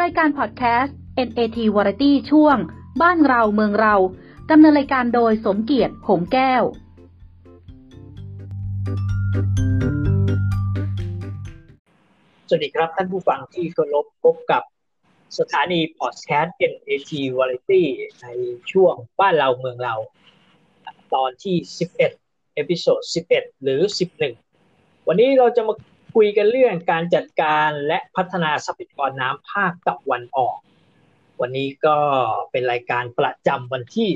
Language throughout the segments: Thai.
รายการพอดแคสต์ NAT Variety ช่วง บ้านเราเมืองเราดำเนินรายการโดยสมเกียรติหงแก้ว สวัสดีครับท่านผู้ฟังที่เคารพพบกับสถานีพอดแคสต์ NAT Variety ในช่วงบ้านเราเมืองเรา ตอนที่ 11 episode 11 หรือ 11 วันนี้เราจะมา คุยกันเรื่องการจัดการและพัฒนาทรัพยากรน้ำภาคตะวันออก วันนี้ก็เป็นรายการประจำวันที่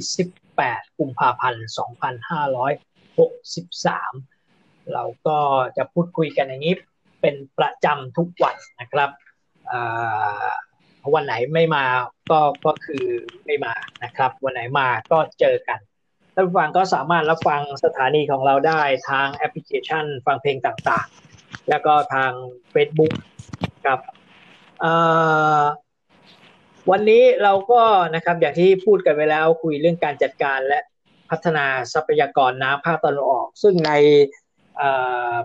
18 กุมภาพันธ์ 2563 เราก็จะพูดคุยกันอย่างนี้เป็นประจำทุกวันนะครับวันไหนไม่มาก็ก็คือไม่มานะครับ วันไหนมาก็เจอกันท่านผู้ฟังก็สามารถรับฟังสถานีของเราได้ทางแอปพลิเคชันฟังเพลงต่างๆ แล้วก็ทาง Facebook ครับวันนี้เราก็นะครับอย่างที่พูดกันไปแล้วคุยเรื่องการจัดการและพัฒนาทรัพยากรน้ำภาคตะวันออก ซึ่งใน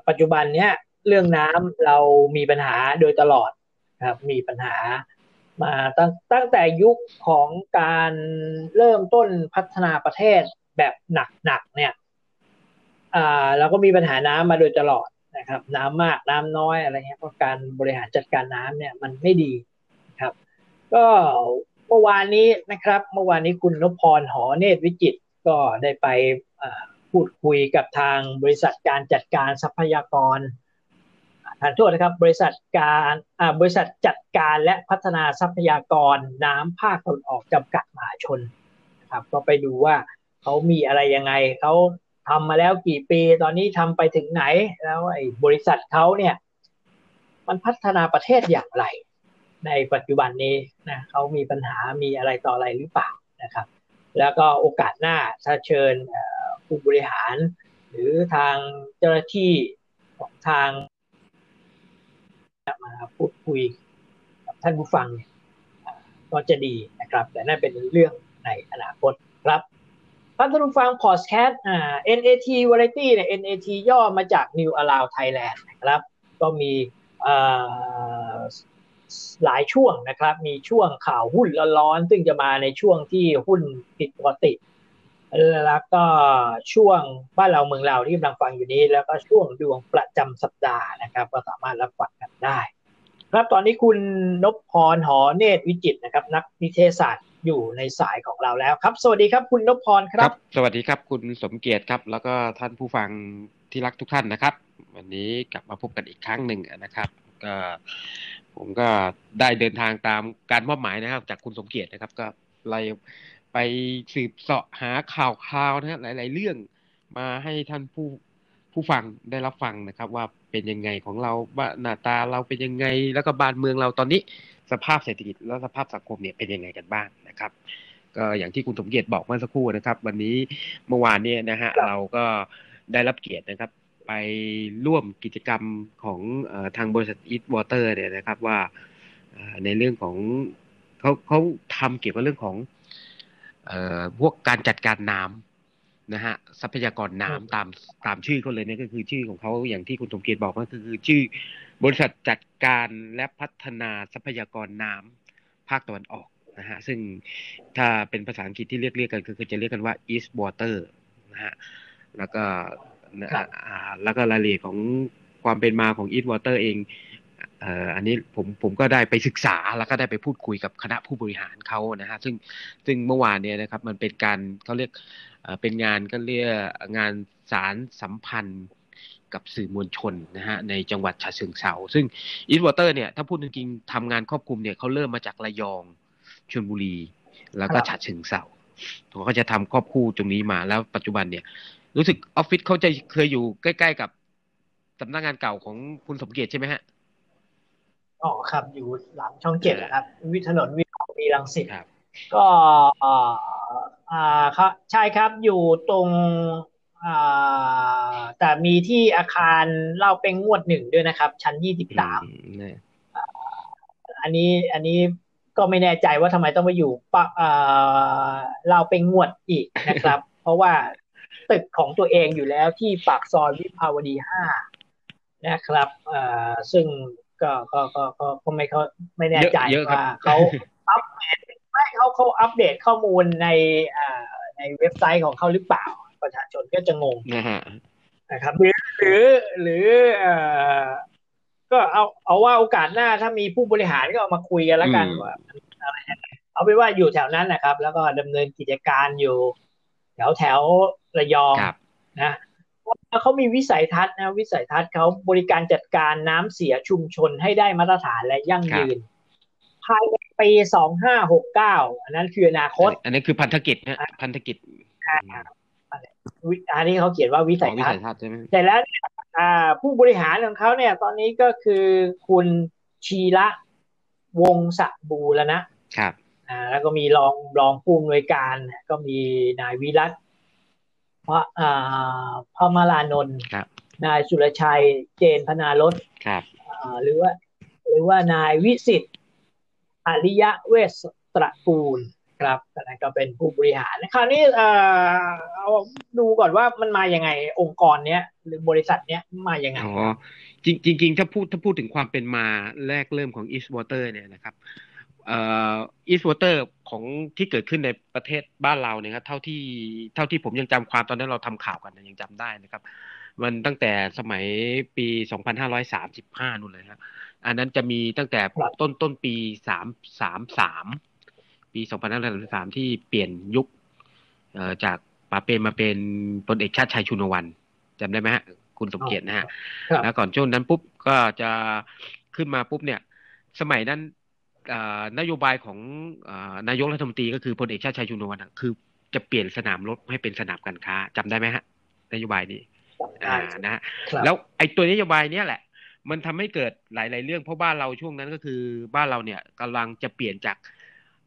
ปัจจุบันเนี้ยเรื่องน้ำเรามีปัญหาโดยตลอดครับมีปัญหามาตั้งตั้งแต่ยุคของการเริ่มต้นพัฒนาประเทศแบบหนักๆเนี่ยอ่าเราก็มีปัญหาน้ำมาโดยตลอด นะครับ น้ำมากน้ำน้อยอะไรเงี้ยเพราะการบริหารจัดการน้ำเนี่ยมันไม่ดีครับ ก็เมื่อวานนี้นะครับ เมื่อวานนี้คุณนพพรหอเนตรวิจิตก็ได้ไปพูดคุยกับทางบริษัทการจัดการทรัพยากรทานโทษนะครับ บริษัทการบริษัทจัดการและพัฒนาทรัพยากรน้ำภาคตะวันออกจำกัดมหาชนนะครับ ก็ไปดูว่าเขามีอะไรยังไงเขา ทำมาแล้วกี่ปี ตอนนี้ทำไปถึงไหน แล้วไอ้บริษัทเขาเนี่ย มันพัฒนาประเทศอย่างไร ในปัจจุบันนี้นะเขามีปัญหามีอะไรต่ออะไรหรือเปล่านะครับ แล้วก็โอกาสหน้าถ้าเชิญผู้บริหาร หรือทางเจ้าหน้าที่ของทางมาพูดคุยกับท่านผู้ฟังก็จะดีนะครับ แต่นั่นเป็นเรื่องในอนาคต ท่านผู้ฟังพอดแคสต์อ่า NAT Variety เนี่ย NAT ย่อมาจาก New Allow Thailand นะครับ ก็มีหลายช่วงนะครับ มีช่วงข่าวหุ้นร้อนๆ ซึ่งจะมาในช่วงที่หุ้นผิดปกติ แล้วก็ช่วงบ้านเราเมืองเราที่กำลังฟังอยู่นี้ แล้วก็ช่วงดวงประจำสัปดาห์นะครับ ก็สามารถรับฟังกันได้ ครับตอนนี้คุณนพพรหอเนตรวิจิตนะครับ นักนิเทศศาสตร์ อยู่ในสายของเราแล้วครับ สวัสดีครับคุณนพพรครับ สวัสดีครับคุณสมเกียรติครับ แล้วก็ท่านผู้ฟังที่รักทุกท่านนะครับ วันนี้กลับมาพบกันอีกครั้งหนึ่งนะครับก็ผมก็ได้เดินทางตามการมอบหมายนะครับ จากคุณสมเกียรตินะครับ ก็ไล่ไปสืบเสาะหาข่าวคราวนะฮะหลาย ๆ เรื่องมาให้ท่านผู้ผู้ฟังได้รับฟังนะครับ ว่าเป็นยังไงของเราว่าหน้าตาเราเป็นยังไงแล้วก็บ้านเมืองเราตอนนี้ สภาพเศรษฐกิจและสภาพสังคมเนี่ยเป็นยังไงกันบ้างนะครับก็อย่างที่คุณสมเกียรติบอกเมื่อสักครู่นะครับ วันนี้เมื่อวานเนี่ยนะฮะเราก็ได้รับเกียรตินะครับไปร่วมกิจกรรมของทางบริษัทอีทวอเตอร์เนี่ยนะครับว่าในเรื่องของเขาเขาทำเกี่ยวกับเรื่องของพวกการจัดการน้ำ นะฮะทรัพยากรน้ำตามตามชื่อเขาเลยนี่ก็คือชื่อของเขาอย่างที่คุณสมเกียรติบอกก็คือชื่อบริษัทจัดการและพัฒนาทรัพยากรน้ำภาคตะวันออกนะฮะซึ่งถ้าเป็นภาษาอังกฤษที่เรียกเรียกกันคือจะเรียกกันว่า East Water นะฮะแล้วก็แล้วก็รายละเอียดของความเป็นมาของ East Water เองอันนี้ผมผมก็ได้ไปศึกษาแล้วก็ได้ไปพูดคุยกับคณะผู้บริหารเขานะฮะซึ่งซึ่งเมื่อวานเนี่ยนะครับมันเป็นการเขาเรียก เป็นงานก็เรียกงานสารสัมพันธ์กับสื่อมวลชนนะฮะในจังหวัดฉะเชิงเซาซึ่งอีสวอเตอร์เนี่ยถ้าพูดจริงๆทำงานครอบคลุมเนี่ยเขาเริ่มมาจากระยองชลบุรี แล้วก็ฉะเชิงเซาเขาก็จะทำครอบคู่ตรงนี้มาแล้วปัจจุบันเนี่ย รู้สึกออฟฟิศเขาจะเคยอยู่ใกล้ๆกับสำนักงานเก่าของคุณสมเกียรติใช่ไหมฮะอ๋อครับอยู่หลังช่องเจ็ดครับ วิถนนวิภาวดีรังสิตครับก็ อ่าครับใช่ครับอยู่ตรงแต่มีที่อาคารเล่าเป็นงวดหนึ่งด้วยนะครับ ชั้นยี่สิบสามอันนี้อันนี้ก็ไม่แน่ใจว่าทำไมต้องไปอยู่ปะเล่าเป็นงวดอีกนะครับ เพราะว่าตึกของตัวเองอยู่แล้วที่ปากซอยวิภาวดีห้านะครับซึ่งก็ก็ก็ก็ก็ไม่เขาไม่แน่ใจเยอะๆครับว่าเขาอัปเดต ไม่เขาเขาอัปเดตข้อมูลในอ่าในเว็บไซต์ของเขาหรือเปล่า ประชาชนก็จะงงนะฮะนะครับ หรือหรือหรือเอ่อก็เอาเอาว่าโอกาสหน้าถ้ามีผู้บริหารก็เอามาคุยกันแล้วกันอืมว่าอะไรยังไงเอาไปนว่าอยู่แถวนั้นนะครับ แล้วก็ดำเนินกิจการอยู่ แถวแถวระยองครับนะว่าเขามีวิสัยทัศน์นะวิสัยทัศน์เขาบริการจัดการน้ำเสียชุมชนให้ได้มาตรฐานและยั่งยืน ภายใน ปีสองห้าหกเก้าอันนั้นคืออนาคต อันนี้คือพันธกิจนะพันธกิจวิอันนี้เขาเขียนว่าวิขสัอยงวิทัศสัยน์ทัศน์ใช่ไหมแต่แล้วเนี่ยอ่าผู้บริหารของเขาเนี่ย ตอนนี้ก็คือคุณชีระวงศ์สะบูรณะครับอ่าแล้วก็มีรองรองผู้อำนวยการก็มีนายวิรัตพระอ่าพระมาลานนท์ครับ นายสุรชัยเจนพนารสครับอ่าหรือว่า หรือว่านายวิสิทธิ์ อริยะเวสตระกูลครับอันนั้นก็เป็นผู้บริหาร คราวนี้เอ่อเอาดูก่อนว่ามันมาอยังไงองค์กรเนี้ยหรือบริษัทเนี้ยมาอยังไงอ๋อจริงจริงถ้าพูดถ้าพูดถึงความเป็นมาแรกเริ่มของ East Water เนี่ยนะครับเอ่อ East Water ของที่เกิดขึ้นในประเทศบ้านเราเนี่ยครับเท่าที่เท่าที่ผมยังจำความตอนนั้นเราทำข่าวกันยังจำได้นะครับ มันตั้งแต่สมัยปี2535นู่นเลยครับอันนั้นจะมีตั้งแต่ครับต้นต้นปี333ปี2533ที่เปลี่ยนยุคเอ่อจากป๋าเปรมมาเป็นพลเอกชาติชัยชุนวันจำได้ไหมฮะ คุณสมเกียรตินะฮะครับแล้วก่อนช่วงนั้นปุ๊บก็จะขึ้นมาปุ๊บเนี่ย สมัยนั้นเอ่อนโยบายของเอ่อนายกรัฐมนตรีก็คือพลเอกชาติชัยชุนวันอะคือจะเปลี่ยนสนามรบให้เป็นสนามการค้าจำได้ไหมฮะนโยบายนี้จำได้ อ่านะฮะครับแล้วไอ้ตัวนโยบายเนี้ยแหละ มันทำให้เกิดหลาย ๆ เรื่องเพราะบ้านเราช่วงนั้นก็คือบ้านเราเนี่ยกำลังจะเปลี่ยนจาก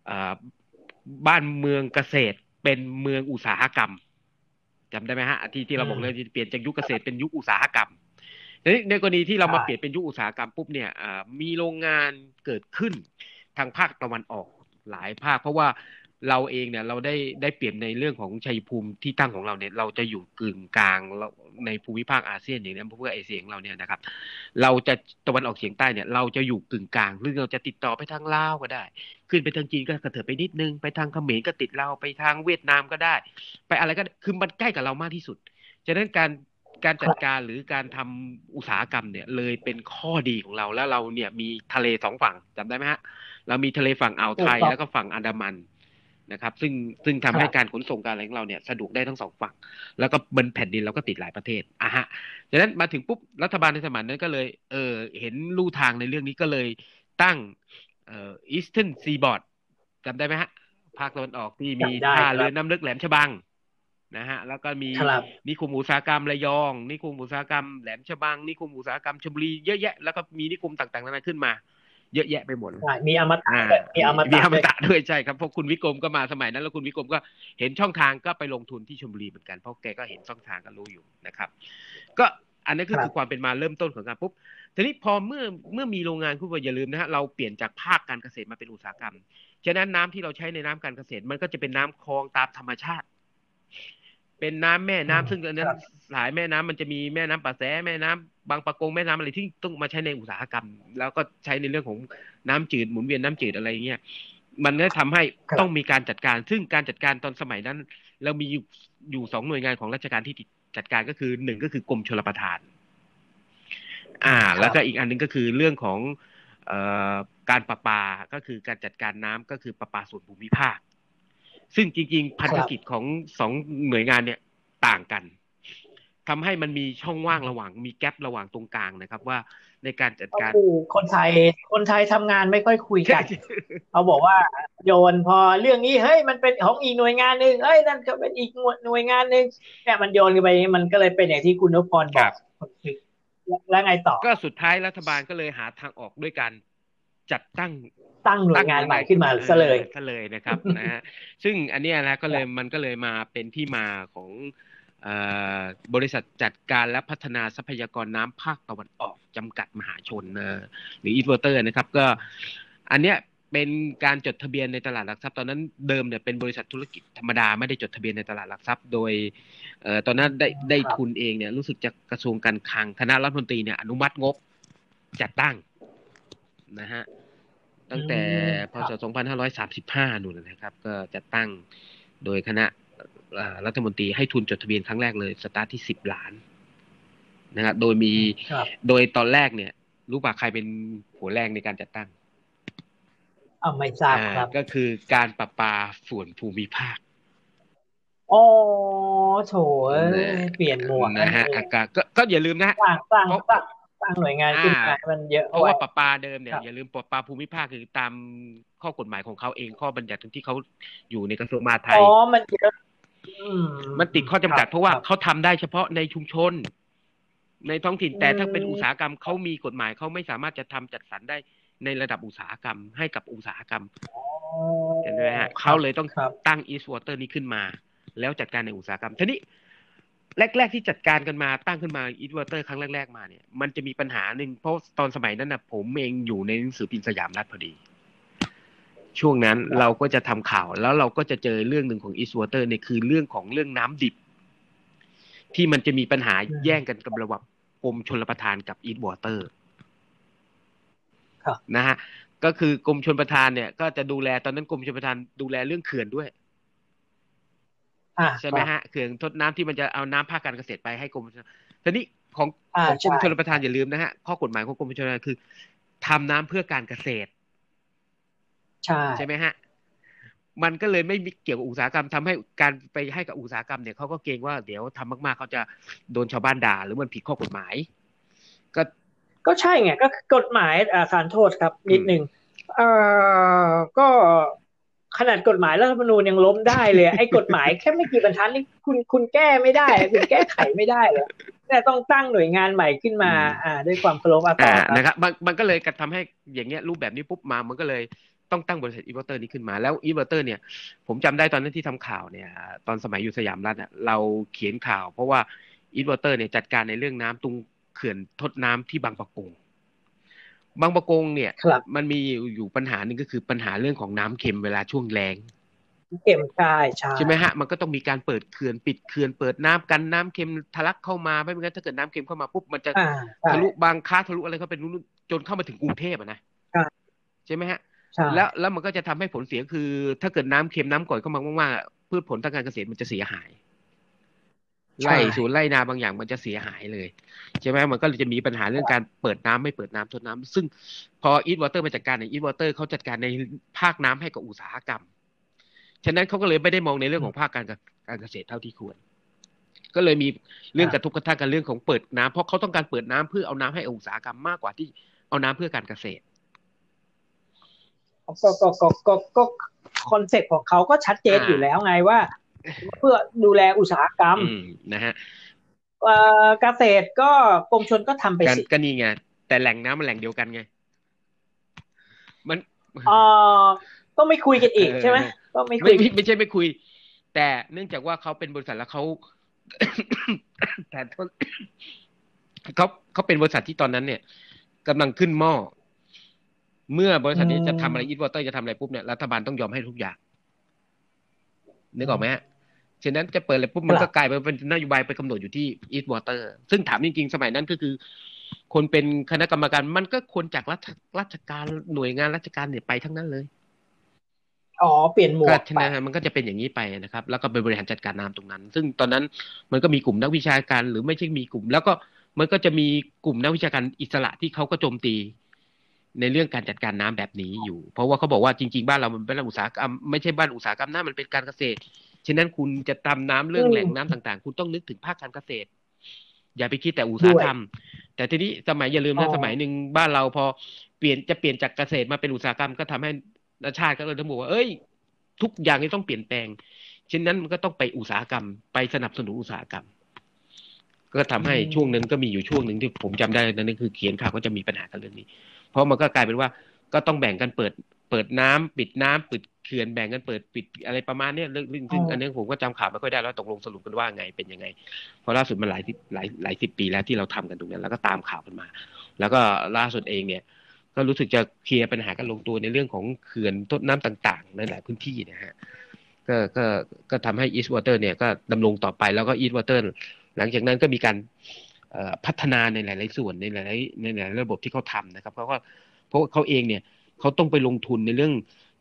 เอ่อบ้านเมืองเกษตรเป็นเมืองอุตสาหกรรมจำได้ไหมฮะที่ที่เราบอกเลยเปลี่ยนจากยุคเกษตรเป็นยุคอุตสาหกรรมในในกรณีที่เรามาเปลี่ยนเป็นยุคอุตสาหกรรมปุ๊บเนี่ยอ่ามีโรงงานเกิดขึ้นทางภาคตะวันออกหลายภาค เพราะว่า เราเองเนี่ยเราได้ได้เปรียบในเรื่องของชัยภูมิที่ตั้งของเราเนี่ยเราจะอยู่กึ่งกลางเราในภูมิภาคอาเซียนอย่างนี้เพื่อเอเชียของเราเนี่ยนะครับ เราจะตะวันออกเฉียงใต้เนี่ยเราจะอยู่กึ่งกลางหรือเราจะติดต่อไปทางลาวก็ได้ ขึ้นไปทางจีนก็กระเถิบไปนิดนึงไปทางเขมรก็ติดเราไปทางเวียดนามก็ได้ ไปอะไรก็ได้คือมันใกล้กับเรามากที่สุดฉะนั้นการการจัดการหรือการทำอุตสาหกรรมเนี่ยเลยเป็นข้อดีของเราแล้วเราเนี่ยมีทะเลสองฝั่งจำได้ไหมฮะเรามีทะเลฝั่งอ่าวไทยถูกต้องแล้วก็ฝั่งอันดามัน นะครับซึ่งซึ่งทำให้การขนส่งการอะไรของเราเนี่ยสะดวกได้ทั้งสองฝั่ง แล้วก็บนแผ่นดินเราก็ติดหลายประเทศอะฮะฉะนั้นมาถึงปุ๊บรัฐบาลในสมัยนั้นก็เลยเออเห็นลู่ทางในเรื่องนี้ก็เลยตั้งเอ่อ Eastern Seaboard จำได้ไหมฮะภาคตะวันออกที่มีจำได้ท่าครับเรือน้ำลึกแหลมฉบังนะฮะแล้วก็มีครับนิคมอุตสาหกรรมระยองนิคมอุตสาหกรรมแหลมฉบังนิคมอุตสาหกรรมชลบุรีเยอะแยะแล้วก็มีนิคมต่างๆนานาขึ้นมา เยอะแยะไปหมดเลยใช่มีอมตะอ่าด้วยมีอมมีตะอมด้วยตะด้วยใช่ครับเพราะคุณวิกรมก็มาสมัยนั้นแล้วคุณวิกรมก็เห็นช่องทางก็ไปลงทุนที่ชลบุรีเหมือนกันเพราะแกก็เห็นช่องทางก็รู้อยู่นะครับ ก็อันนี้นก็คือความเป็นมาเริ่มต้นของการปุ๊บทีนี้พอเมื่อเมื่อมีโรงงานคุณอย่าลืมนะฮะเราเปลี่ยนจากภาคการเกษตรมาเป็นอุตสาหกรรมฉะนั้นน้ำที่เราใช้ในน้ำการเกษตรมันก็จะเป็นน้ำคลองตามธรรมชาติ เป็นน้ำแม่น้ำซึ่งอันนั้นสายแม่น้ำมันจะมีแม่น้ำป่าแสแม่น้ำ บางปะกงแม่น้ำอะไรที่ต้องมาใช้ในอุตสาหกรรม แล้วก็ใช้ในเรื่องของน้ำจืดหมุนเวียนน้ำจืดอะไรเงี้ยมันก็ทำให้ครับต้องมีการจัดการ ซึ่งการจัดการตอนสมัยนั้น เรามีอยู่อยู่สองหน่วยงานของราชการที่จัดการก็คือหนึ่งก็คือกรมชลประทาน อ่า แล้วก็อีกอันหนึงก็คือเรื่องของเอ่อการประปาก็คือการจัดการน้ำก็คือประปาส่วนภูมิภาค ซึ่งจริง ๆ พันธกิจของสองหน่วยงานเนี่ยต่างกัน ทำให้มันมีช่องว่างระหว่างมีแกลบระหว่างตรงกลางนะครับ ว่าในการจัดก็การคือคนไทย คนไทยทำงานไม่ค่อยคุยกันเขาบอกว่า โยนพอเรื่องนี้เฮ้ยมันเป็นของอีกหน่วยงานหนึ่งเฮ้ยนั่นก็เป็นอีกหน่วยงานหนึ่งเนี่ยมันโยนกันไปมันก็เลยเป็นอย่างที่คุณนพพรบคอรักบแล้วไงต่อ ก็สุดท้ายรัฐบาลก็เลยหาทางออกด้วยการจัดตั้งตั้งหน่วยงานใหม่ขึ้นมาซะเลยซะเลยนะครับนะฮะซึ่งอันเนี้ยนะก็เลยมันก็เลยมาเป็นที่มาของเอ่อ บริษัทจัดการและพัฒนาทรัพยากรน้ำภาคตะวันออกจำกัดมหาชนหรือ East Water นะครับก็อันเนี้ยเป็นการจดทะเบียนในตลาดหลักทรัพย์ตอนนั้นเดิมเนี่ยเป็นบริษัทธุรกิจธรรมดาไม่ได้จดทะเบียนในตลาดหลักทรัพย์ โดยออตอนนั้นได้ได้ทุนเองเนี่ยรู้สึกจากกระทรวงการคลังคณะรัฐมนตรีเนี่ยอนุมัติงบจัดตั้งนะฮะตั้งแต่พศ 2535นู่นนะครับ ก็จะตั้งโดยคณะ รัฐมนตรีให้ทุนจดทะเบียนครั้งแรกเลยสตาร์ทที่10ล้านนะครับโดยมีโดยตอนแรกเนี่ย รู้ป่ะใครเป็นหัวแรงในการจัดตั้งอ้าวไม่ทราบครับ ก็คือการประปาส่วนภูมิภาคอ๋อโถเปลี่ยนหมวกนะฮะอากาศก็อย่าลืมนะสร้างสร้างสร้างสร้างหน่วยงานขึ้นมามันเยอะเพราะว่าประปาเดิมเนี่ยอย่าลืมประปาภูมิภาคคือตามข้อกฎหมายของเขาเองข้อบัญญัติที่เขาอยู่ในกระทรวงมหาดไทยอ๋อมันเยอะ มันติดข้อจำกัดเพราะว่าเขาทำได้เฉพาะในชุมชน ในท้องถิ่นแต่ถ้าเป็นอุตสาหกรรมเขามีกฎหมายเขาไม่สามารถจะทำจัดสรรได้ในระดับอุตสาหกรรม ให้กับอุตสาหกรรมเห็นไหมฮะเขาเลยต้องตั้ง East Water นี้ขึ้นมา แล้วจัดการในอุตสาหกรรมทีนี้แรก ๆ ที่จัดการกันมาตั้งขึ้นมา East Water ครั้งแรก ๆ มาเนี่ยมันจะมีปัญหาหนึ่งเพราะตอนสมัยนั้นนะผมเองอยู่ในหนังสือพิมพ์สยามรัฐพอดี ช่วงนั้นเราก็จะทำข่าว แล้วเราก็จะเจอเรื่องหนึ่งของ East Water เนี่ยคือเรื่องของเรื่องน้ำดิบ ที่มันจะมีปัญหาแย่งกันกับระหว่างกรมชลประทานกับ East Water นะฮะก็คือกรมชนประทานเนี่ย ก็จะดูแลตอนนั้นกรมชนประทานดูแลเรื่องเขื่อนด้วยใช่ไหมฮะเขื่อนทดน้ำที่มันจะเอาน้ำภาคการเกษตรไปให้กรมทีนี้ของของกรมชนประทานอย่าลืมนะฮะข้อกฎหมายของกรมชนประทานคือทำน้ำเพื่อการเกษตร ใช่ใช่ไหมฮะ มันก็เลยไม่เกี่ยวกับอุตสาหกรรมทำให้การไปให้กับอุตสาหกรรมเนี่ยเขาก็เกรงว่าเดี๋ยวทำมากๆเขาจะโดนชาวบ้านด่า หรือมันผิดข้อกฎหมาย ก็ก็ใช่ไงก็กฎหมายอาคารโทษครับ นิดหนึ่งเอ่อก็ขนาดกฎหมายรัฐธรรมนูญยังล้มได้เลยไอ้กฎหมายแค่ไม่กี่บรรทัดนี่คุณคุณแก้ไม่ได้ คุณแก้ไขไม่ได้เลยแต่ต้องตั้งหน่วยงานใหม่ขึ้นมา อ่า ด้วยความเคารพอากานะครับมันมันก็เลยกระทำให้อย่างเงี้ยรูปแบบนี้ปุ๊บมามันก็เลย ต้องตั้งบริษัท East Water นี้ขึ้นมาแล้ว East Water เนี่ยผมจำได้ตอนนั้นที่ทำข่าวเนี่ย ตอนสมัยอยู่สยามรัฐเราเขียนข่าว เพราะว่า East Water เนี่ยจัดการในเรื่องน้ำตรงเขื่อนทดน้ำที่บางปะกงบางปะกงเนี่ยมันมีอยู่ปัญหาหนึ่งก็คือปัญหาเรื่องของน้ำเค็มเวลาช่วงแล้งเค็มใช่ใช่ใช่ไหมฮะมันก็ต้องมีการเปิดเขื่อนปิดเขื่อนเปิดน้ำกันน้ำเค็มทะลักเข้ามาไม่งั้นถ้าเกิดน้ำเค็มเข้ามาปุ๊บมันจะทะลุบางคล้าทะลุอะไรเข้าไปนู้นจนเข้ามาถึงกรุงเทพอะนะใช่ไหมฮะ แล้วแล้วมันก็จะทำให้ผลเสียคือ ถ้าเกิดน้ำเค็มน้ำกร่อยเข้ามามากๆพืชผลทางการเกษตรมันจะเสียหายไร่สวนไร่นาบางอย่างมันจะเสียหายเลยใช่ไหมมันก็เลยจะมีปัญหาเรื่องการเปิดน้ำไม่เปิดน้ำทดน้ำซึ่งพอ East Water มาจัดการใน East Water เขาจัดการในภาคน้ำให้กับอุตสาหกรรม ฉะนั้นเขาก็เลยไม่ได้มองในเรื่องของภาคการการเกษตรเท่าที่ควร ก็เลยมีเรื่องกระทบกระทั่งกันเรื่องของเปิดน้ำเพราะเขาต้องการเปิดน้ำเพื่อเอาน้ำให้อุตสาหกรรมมากกว่าที่เอาน้ำเพื่อการเกษตร ก็ก็ก็ก็ก็ concept ของเขาก็ชัดเจนอยู่แล้วไงว่า เพื่อดูแลอุตสาหกรรมนะฮะเกษตรก็กรมชลก็ทำไปสิก็นี่ไงแต่แหล่งน้ำมันแหล่งเดียวกันไง มันอ๋อต้องไม่คุยกันอีกใช่ไหมก็ไม่คุยไม่ใช่ไม่คุย แต่เนื่องจากว่าเขาเป็นบริษัทแล้วเขาแต่เขาเขาเป็นบริษัทที่ตอนนั้นเนี่ยกำลังขึ้นหม้อ เมื่อบริษัทนี้จะทำอะไร East Water จะทำอะไรปุ๊บเนี่ยรัฐบาลต้องยอมให้ทุกอย่างนึกออกไหมฮะฉะนั้นจะเปิดอะไรปุ๊บมันก็กลายไปเป็นนโยบายไปกำหนดอยู่ที่อีสต์วอเตอร์ซึ่งถามจริงๆ สมัยนั้นก็คือ คนเป็นคณะกรรมการมันก็ควรจากรัฐราชการหน่วยงานราชการเนี่ยไปทั้งนั้นเลยอ๋อเปลี่ยนหมวกใช่ไหมมันก็จะเป็นอย่างนี้ไปนะครับ แล้วก็ไปบริหารจัดการน้ำตรงนั้น ซึ่งตอนนั้นมันก็มีกลุ่มนักวิชาการหรือไม่ใช่มีกลุ่ม แล้วก็มันก็จะมีกลุ่มนักวิชาการอิสระที่เขาก็โจมตี ในเรื่องการจัดการน้ำแบบนี้อยู่ เพราะว่าเขาบอกว่าจริง ๆ บ้านเรามันเป็นอุตสาหกรรมไม่ใช่บ้านอุตสาหกรรมน้ามันเป็นการเกษตร ฉะนั้นคุณจะทำน้ำเรื่องแหล่งน้ำต่างๆ คุณต้องนึกถึงภาคการเกษตร อย่าไปคิดแต่อุตสาหกรรม แต่ทีนี้สมัยอย่าลืมนะสมัยหนึ่งบ้านเราพอเปลี่ยนจะเปลี่ยนจากเกษตรมาเป็นอุตสาหกรรมก็ทำให้ชาติก็เลยต้องบอกว่าเอ้ย ทุกอย่างนี้ต้องเปลี่ยนแปลงฉะนั้นมันก็ต้องไปอุตสาหกรรม ไปสนับสนุนอุตสาหกรรม ก็ทำให้ช่วงนั้นก็มีอยู่ช่วงหนึ่งที่ผมจำได้นั่นคือเขียนข่าวก็จะมีปัญหากันเรื่องนี้ เพราะมันก็กลายเป็นว่าก็ต้องแบ่งกันเปิดเปิดน้ำปิดน้ำปิดเขื่อนแบ่งกันเปิดปิดอะไรประมาณนี้เรื่องซึ่งอันนี้ผมก็จำข่าวไม่ค่อยได้แล้วตกลงสรุปกันว่าไงเป็นยังไง เพราะล่าสุดมันหลายหลายหลายสิบปีแล้วที่เราทำกันตรงนั้นแล้วก็ตามข่าวกันมา แล้วก็ล่าสุดเองเนี่ย ก็รู้สึกจะเคลียร์ปัญหากันลงตัวในเรื่องของเขื่อนต้นน้ำต่างๆในหลายพื้นที่นะฮะก็ก็ก็ทำให้ East Water เนี่ยก็ดำรงต่อไปแล้วก็ East Water หลังจากนั้นก็มีการ พัฒนาในหลาย ๆ ส่วนในหลายในหลายระบบที่เขาทำนะครับเขาก็เพราะเขาเองเนี่ยเขาต้องไปลงทุนในเรื่อง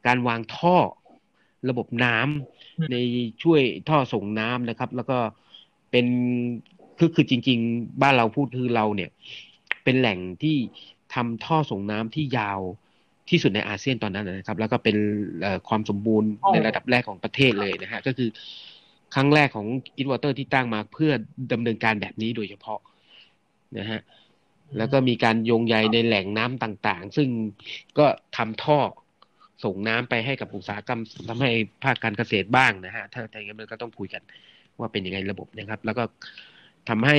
การวางท่อระบบน้ำในช่วยท่อส่งน้ำนะครับ แล้วก็เป็นคือคือจริง ๆ บ้านเราพูดคือเราเนี่ย เป็นแหล่งที่ทำท่อส่งน้ำที่ยาวที่สุดในอาเซียนตอนนั้นนะครับ แล้วก็เป็นความสมบูรณ์ในระดับแรกของประเทศเลยนะฮะก็คือครั้งแรกของอินวอเตอร์ที่ตั้งมาเพื่อดำเนินการแบบนี้โดยเฉพาะ นะฮะแล้วก็มีการโยงใยในแหล่งน้ำต่างๆ ซึ่งก็ทำท่อส่งน้ำไปให้กับอุตสาหกรรมทำให้ภาคการเกษตรบ้างนะฮะถ้าอย่างนั้นก็ต้องคุยกัน ว่าเป็นยังไงระบบนะครับ แล้วก็ทำให้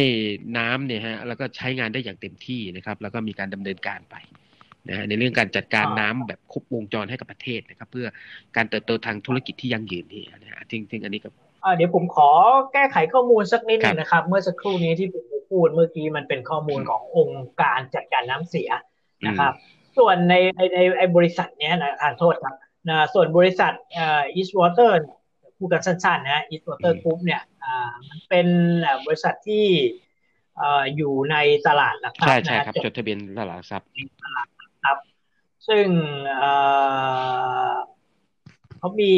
น้ำเนี่ยฮะแล้วก็ใช้งานได้อย่างเต็มที่นะครับ แล้วก็มีการดำเนินการไปนะฮะในเรื่องการจัดการน้ำแบบครบวงจรให้กับประเทศนะครับ เพื่อการเติบโตทางธุรกิจที่ยั่งยืนนี่นะฮะจริงๆอันนี้ก็เดี๋ยวผมขอแก้ไขข้อมูลสักนิดนึงนะครับ เมื่อสักครู่นี้ที่ผม พูดเมื่อกี้มันเป็นข้อมูลขององค์การจัดการน้ำเสียนะครับ ส่วนในในในบริษัทเนี้ยนะทานโทษครับนะส่วนบริษัทเอ่อ East Water พูดกันสั้นๆนะ East Water Group เนี่ยอ่ามันเป็นบริษัทที่เอ่ออยู่ในตลาดหลักทรัพย์ใช่ใช่ครับจดทะเบียนตลาดหลักทรัพย์ตลาดหลักทรัพย์ซึ่งเอ่อเขามี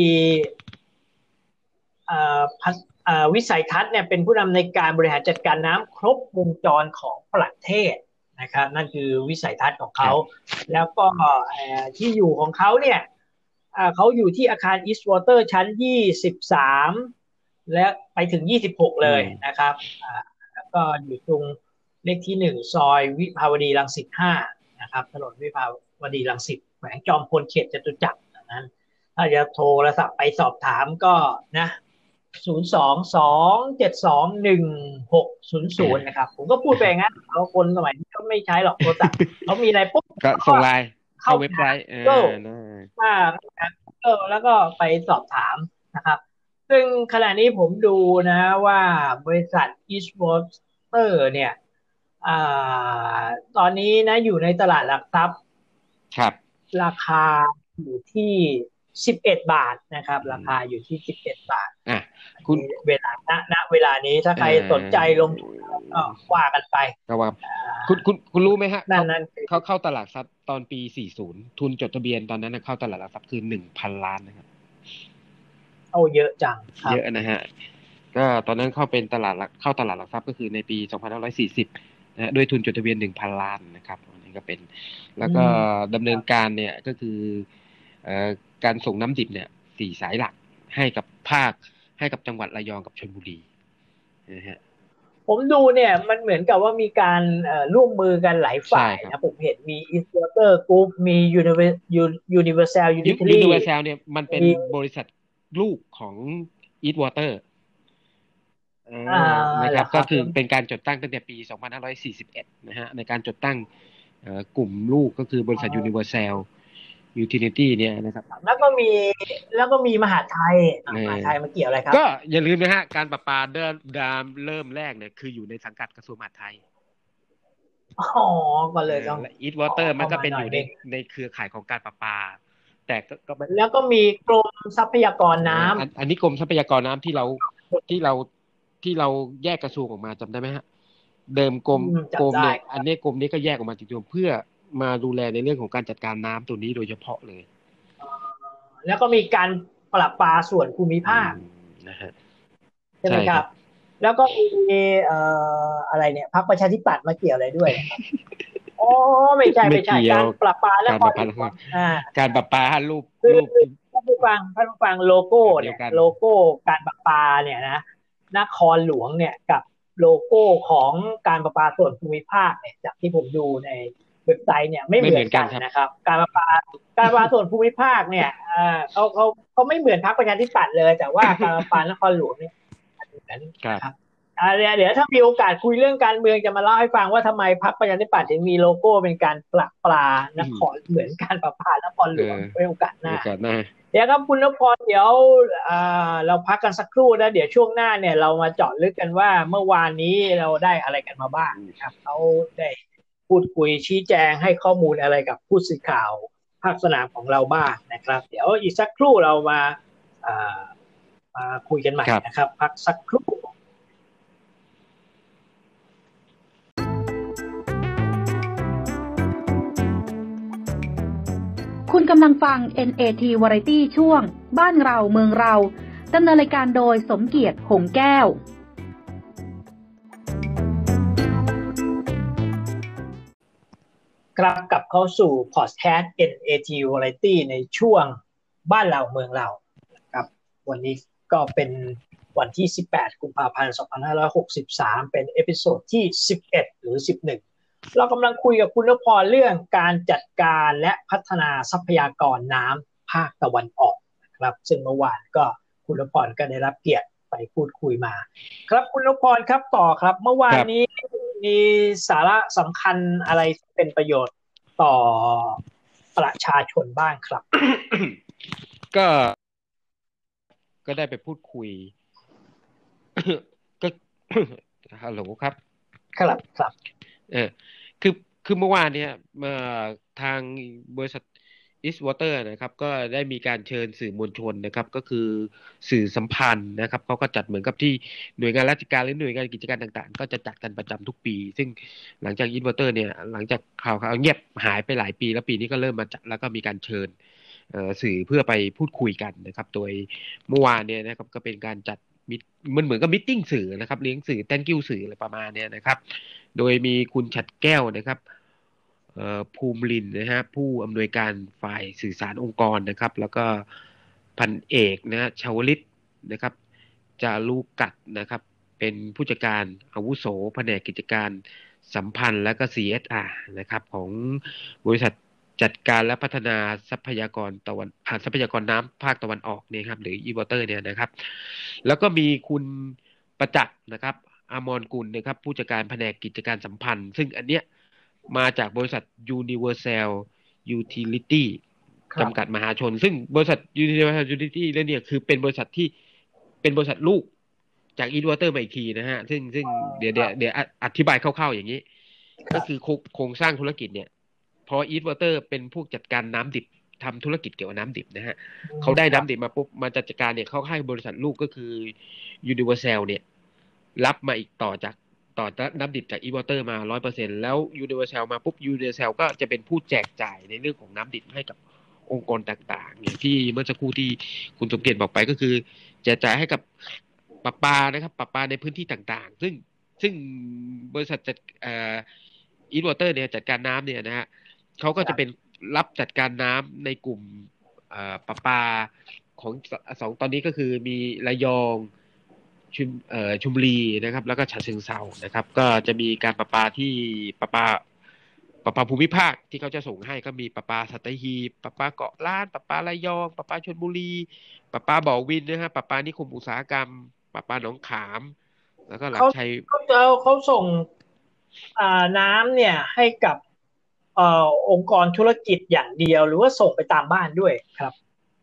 วิสัยทัศน์เนี่ยเป็นผู้นำในการบริหารจัดการน้ำครบวงจรของประเทศนะครับนั่นคือวิสัยทัศน์ของเขา แล้วก็ที่อยู่ของเขาเนี่ยเขาอยู่ที่อาคาร East Water ชั้น 23 และไปถึง 26 เลยนะครับแล้วก็อยู่ตรงเลขที่ 1 ซอยวิภาวดีรังสิต5นะครับถนนวิภาวดีรังสิตแขวงจอมพลเขตจตุจักรนั้นถ้าจะโทรศัพท์ไปสอบถามก็นะ ศูนย์สองสองเจ็ดสองหนึ่งหกศูนย์ศูนย์นะครับ ผมก็พูดไปงั้นเราคนสมัยนี้ก็ไม่ใช้หรอกโทรศัพท์เขามีอะไรปุ๊บก็ส่งไลน์เข้าเว็บไซต์เออถ้าเออแล้วก็ไปสอบถามนะครับ ซึ่งขณะนี้ผมดูนะว่าบริษัท East Water เนี่ยอ่าตอนนี้นะอยู่ในตลาดหลักทรัพย์ ครับ ราคาอยู่ที่ สิบเอ็ดบาทนะครับ ราคาอยู่ที่สิบเอ็ดบาทอะคุณเวลาณณเวลานี้ถ้าใครสนใจลงทุนก็ว่ากันไปก็ว่าคุณคุณคุณรู้ไหมฮะนั่นนั่นเขาเข้าตลาดทรัพย์ตอนปีสี่ศูนย์ทุนจดทะเบียนตอนนั้นเข้าตลาดหลักทรัพย์คือหนึ่งพันล้านนะครับโอ้เยอะจังเยอะนะฮะก็ตอนนั้นเข้าเป็นตลาดเข้าตลาดหลักทรัพย์ก็คือในปีสองพันห้าร้อยสี่สิบนะด้วยทุนจดทะเบียนหนึ่งพันล้านนะครับอันนี้ก็เป็น แล้วก็ดำเนินการเนี่ยก็คือ การส่งน้ำดิบเนี่ยสี่สายหลักให้กับภาค ให้กับจังหวัดระยองกับชลบุรีนะฮะผมดูเนี่ยมันเหมือนกับว่ามีการร่วมมือกันหลายฝ่ายนะผมเห็นมี e s เตอร์กรุ๊ปมี Universal Utility Universal เนี่ยมันเป็นบริษัทลูกของ East Water นะครับก็คือเป็นการจดตั้งตั้งแต่ปี 2541 นะฮะในการจดตั้งกลุ่มลูกก็คือบริษัท Universal Utility เนี่ยนะครับแล้วก็มีแล้วก็มีมหาดไทยมหาดไทยมาเกี่ยวอะไรครับ ก็อย่าลืมนะฮะ การประปาเดิมดามเริ่มแรกเนี่ยคืออยู่ในสังกัดกระทรวงมหาดไทยอ๋อก็เลยต้องอีทวอเตอร์มันก็เป็นอยู่ในในเครือข่ายของการประปา แต่ก็แล้วก็มีกรมทรัพยากรน้ำอันนี้กรมทรัพยากรน้ำที่เราที่เราที่เราแยกกระทรวงออกมาจำได้ไหมฮะ เดิมกรมกรมเนี่ยอันนี้กรมนี้ก็แยกออกมาจริงๆเพื่อ มาดูแลในเรื่องของการจัดการน้ำตัวนี้โดยเฉพาะเลย แล้วก็มีการปรับปลาส่วนภูมิภาคนะฮะใช่ไหมครับ แล้วก็มีเอ่ออะไรเนี่ยพรรคประชาธิปัตย์มาเกี่ยวอะไรด้วยอ๋อไม่ใช่ไม่ใช่การปรับปลาและการปรับปลาการปรับปลารูปรูปท่านผู้ฟังท่านผู้ฟังโลโก้เนี่ยโลโก้การปรับปลาเนี่ยนะนครหลวงเนี่ยกับโลโก้ของการประปาส่วนภูมิภาคเนี่ยจากที่ผมดูใน เว็บไซต์เนี่ยไม่เหมือนกันนะครับ การประปาการประปาส่วนภูมิภาคเนี่ยเขาเขาเขาไม่เหมือนพรรคประชาธิปัตย์เลย แต่ว่าการประปานครหลวงเนี่ยเหมือนครับเดี๋ยวเดี๋ยวถ้ามีโอกาสคุยเรื่องการเมืองจะมาเล่าให้ฟังว่าทำไมพรรคประชาธิปัตย์ถึงมีโลโก้เป็นการปลาปลานครเหมือนการประปานครหลวงเป็นโอกาสหน้าเดี๋ยวครับคุณนพรเดี๋ยวเราพักกันสักครู่นะเดี๋ยวช่วงหน้าเนี่ยเรามาเจาะลึกกันว่าเมื่อวานนี้เราได้อะไรกันมาบ้างครับเขาได้ พูดคุยชี้แจงให้ข้อมูลอะไรกับผู้สื่อข่าวภาคสนามของเราบ้างนะครับ เดี๋ยวอีกสักครู่เรามามาคุยกันใหม่นะครับ พักสักครู่คุณกำลังฟัง NAT Variety ช่วง บ้านเราเมืองเราดำเนินรายการโดยสมเกียรติหงแก้ว กลับกับเข้าสู่พอดแคสต์ NAT Variety ในช่วงบ้านเราเมืองเราครับ วันนี้ก็เป็นวันที่ 18 กุมภาพันธ์ 2563 เป็น episode ที่ 11 หรือ 11 เรากำลังคุยกับคุณนพพรเรื่องการจัดการและพัฒนาทรัพยากรน้ำภาคตะวันออกนะครับ ซึ่งเมื่อวานก็คุณนพพรก็ได้รับเกียรติ ไปพูดคุยมา ครับคุณนพพรครับต่อครับ เมื่อวานนี้มีสาระสำคัญอะไรที่เป็นประโยชน์ต่อประชาชนบ้างครับ ก็ก็ได้ไปพูดคุย ก็ฮัลโหลครับ ครับครับ เออคือคือเมื่อวานเนี่ยมาทางบริษัท East Water นะครับก็ได้มีการเชิญสื่อมวลชนนะครับก็คือสื่อสัมพันธ์นะครับเขาก็จัดเหมือนกับที่หน่วยงานราชการหรือหน่วยงานกิจการต่างๆ ก็จะจัดกันประจำทุกปี ซึ่งหลังจาก East Water เนี่ยหลังจากข่าวข่าวเงียบหายไปหลายปี แล้วปีนี้ก็เริ่มมาจัดแล้วก็มีการเชิญสื่อเพื่อไปพูดคุยกันนะครับ โดยเมื่อวานเนี่ยนะครับก็เป็นการจัดมันเหมือนกับมิ팅สื่อนะครับเลี้ยงสื่อ thank you สื่ออะไรประมาณเนี้ยนะครับ โดยมีคุณฉัดแก้วนะครับ ภูมิลินนะฮะผู้อำนวยการฝ่ายสื่อสารองค์กรนะครับ แล้วก็พันเอกนะชาวลิตนะครับจะลูกัดนะครับ เป็นผู้จัดการอาวุโสแผนกกิจการสัมพันธ์และก็ CSR นะครับของบริษัทจัดการและพัฒนาทรัพยากรตะวันทรัพยากรน้ำภาคตะวันออกเนี่ยครับหรืออีวอเตอร์เนี่ยนะครับ แล้วก็มีคุณประจักษ์นะครับ อมรกุลนะครับผู้จัดการแผนกกิจการสัมพันธ์ ซึ่งอันเนี้ย มาจากบริษัท Universal Utility จำกัดมหาชน ซึ่งบริษัท Universal Utility เนี่ยคือเป็นบริษัทที่เป็นบริษัทลูกจาก East Water มาอีกทีนะฮะ ซึ่งซึ่งเดี๋ยวเดี๋ยวเดี๋ยวอธิบายคร่าวๆอย่างนี้ ก็คือโครงสร้างธุรกิจเนี่ย พอ East Water เป็นผู้จัดการน้ำดิบทำธุรกิจเกี่ยวกับน้ำดิบนะฮะเขาได้น้ำดิบมาปุ๊บมาจัดการเนี่ยเขาให้บริษัทลูกก็คือ Universal เนี่ย รับมาอีกต่อจาก ต่อน้ำดิบจาก East Water มาร้อยเปอร์เซ็นต์แล้ว Universal มาปุ๊บ Universal ก็จะเป็นผู้แจกจ่ายในเรื่องของน้ำดิบให้กับองค์กรต่างๆอย่างที่เมื่อสักครู่ที่คุณสมเกียรติบอกไปก็คือแจกจ่ายให้กับประปานะครับประปาในพื้นที่ต่างๆ ซึ่งซึ่งบริษัทจัด East Water เนี่ยจัดการน้ำเนี่ยนะฮะเขาก็จะเป็นรับจัดการน้ำในกลุ่มประปาของสองตอนนี้ก็คือมีระยอง ชุมชุมบุรีนะครับ แล้วก็ฉะเชิงเซานะครับ ก็จะมีการประปาที่ประปาประปาภูมิภาคที่เขาจะส่งให้ก็มีประปาสัตหีบประปาเกาะล้านประปาระยองประปาชลบุรีประปาบ่อวินนะฮะประปานิคมอุตสาหกรรมประปาหนองขาม แล้วก็หลักชัยเขาจะเขาส่งน้ำเนี่ยให้กับอองค์กรธุรกิจอย่างเดียว หรือว่าส่งไปตามบ้านด้วยครับ